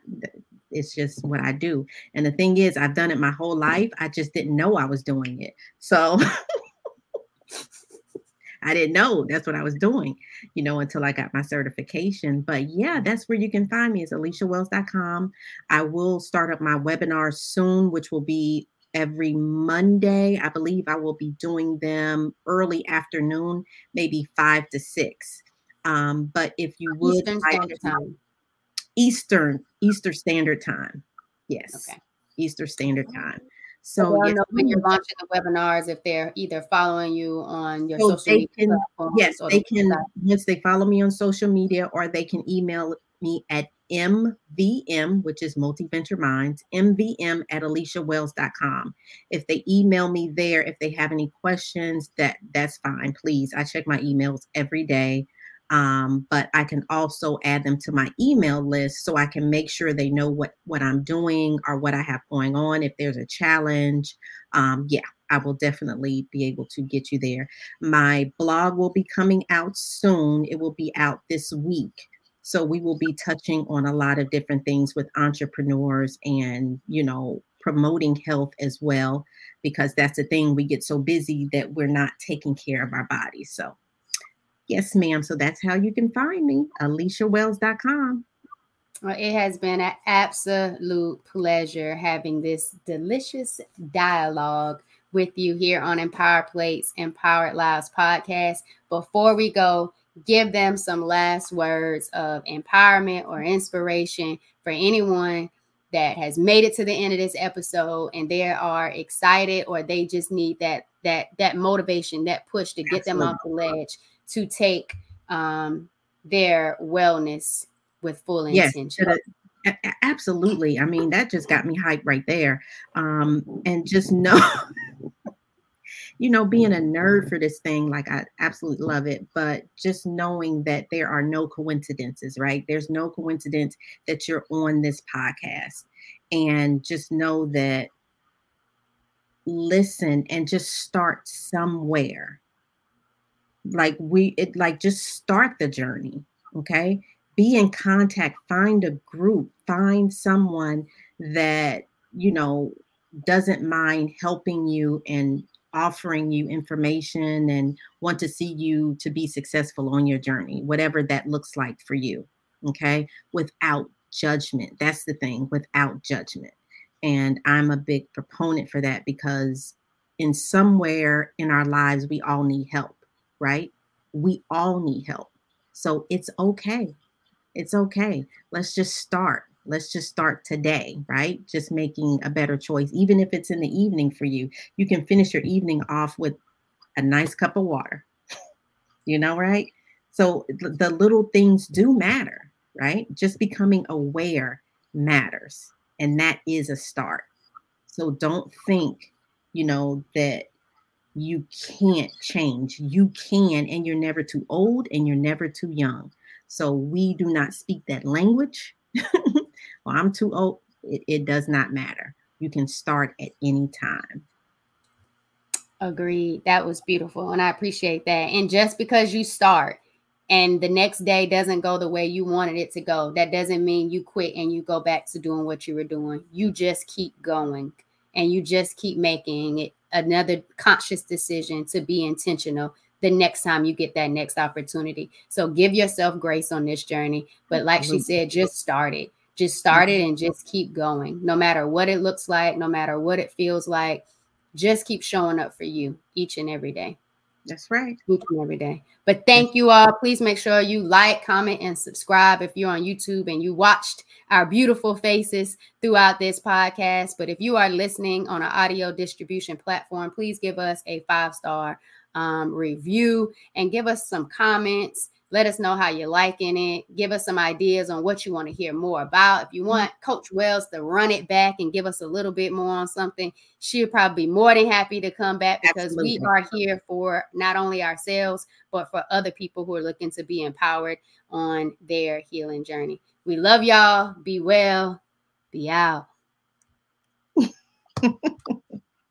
it's just what I do. And the thing is, I've done it my whole life. I just didn't know I was doing it. So <laughs> I didn't know that's what I was doing, you know, until I got my certification. But yeah, that's where you can find me is alyciawells.com. I will start up my webinar soon, which will be every Monday. I believe I will be doing them early afternoon, maybe five to six. Um, but if you would Eastern Standard Time. Eastern Eastern Standard Time. Yes. Okay. Eastern Standard Time. So, so yes, when you're launching the webinars, if they're either following you on your so social media can, yes, they can once they follow me on social media, or they can email me at MVM, which is Multi Venture Minds, MVM at alyciawells.com. If they email me there, if they have any questions, that that's fine. Please, I check my emails every day. Um, but I can also add them to my email list so I can make sure they know what what I'm doing or what I have going on. If there's a challenge, um, yeah, I will definitely be able to get you there. My blog will be coming out soon. It will be out this week. So we will be touching on a lot of different things with entrepreneurs and, you know, promoting health as well, because that's the thing. We get so busy that we're not taking care of our bodies. So Yes, ma'am. So that's how you can find me, alyciawells.com. Well, it has been an absolute pleasure having this delicious dialogue with you here on Empower Plates, Empowered Lives podcast. Before we go, give them some last words of empowerment or inspiration for anyone that has made it to the end of this episode and they are excited or they just need that that that motivation that push to get Absolutely. them off the ledge to take um, their wellness with full intention. Yes, absolutely. I mean, that just got me hyped right there. Um, and just know, <laughs> you know, being a nerd for this thing, like I absolutely love it, but just knowing that there are no coincidences, right? There's no coincidence that you're on this podcast. And just know that listen and just start somewhere like we it like just start the journey okay? Be in contact find a group find someone that you know doesn't mind helping you and offering you information and want to see you to be successful on your journey whatever that looks like for you okay? Without judgment. That's the thing without judgment. And i'm a big proponent for that because in somewhere in our lives we all need help right? We all need help. So it's okay. It's okay. Let's just start. Let's just start today, right? Just making a better choice. Even if it's in the evening for you, you can finish your evening off with a nice cup of water. <laughs> you know, right? So the little things do matter, right? Just becoming aware matters. And that is a start. So don't think, you know, that you can't change. You can, and you're never too old and you're never too young. So we do not speak that language. <laughs> well, I'm too old. It, it does not matter. You can start at any time. Agreed. That was beautiful. And I appreciate that. And just because you start and the next day doesn't go the way you wanted it to go, that doesn't mean you quit and you go back to doing what you were doing. You just keep going and you just keep making it another conscious decision to be intentional the next time you get that next opportunity. So give yourself grace on this journey. But like she said, just start it. Just start it and just keep going. No matter what it looks like, no matter what it feels like, just keep showing up for you each and every day. That's right. Every day. But thank you all. Please make sure you like, comment, and subscribe if you're on YouTube and you watched our beautiful faces throughout this podcast. But if you are listening on an audio distribution platform, please give us a five star um, review and give us some comments let us know how you're liking it. Give us some ideas on what you want to hear more about. If you want Coach Wells to run it back and give us a little bit more on something, she'll probably be more than happy to come back because Absolutely. we are here for not only ourselves, but for other people who are looking to be empowered on their healing journey. We love y'all. Be well. Be out. <laughs>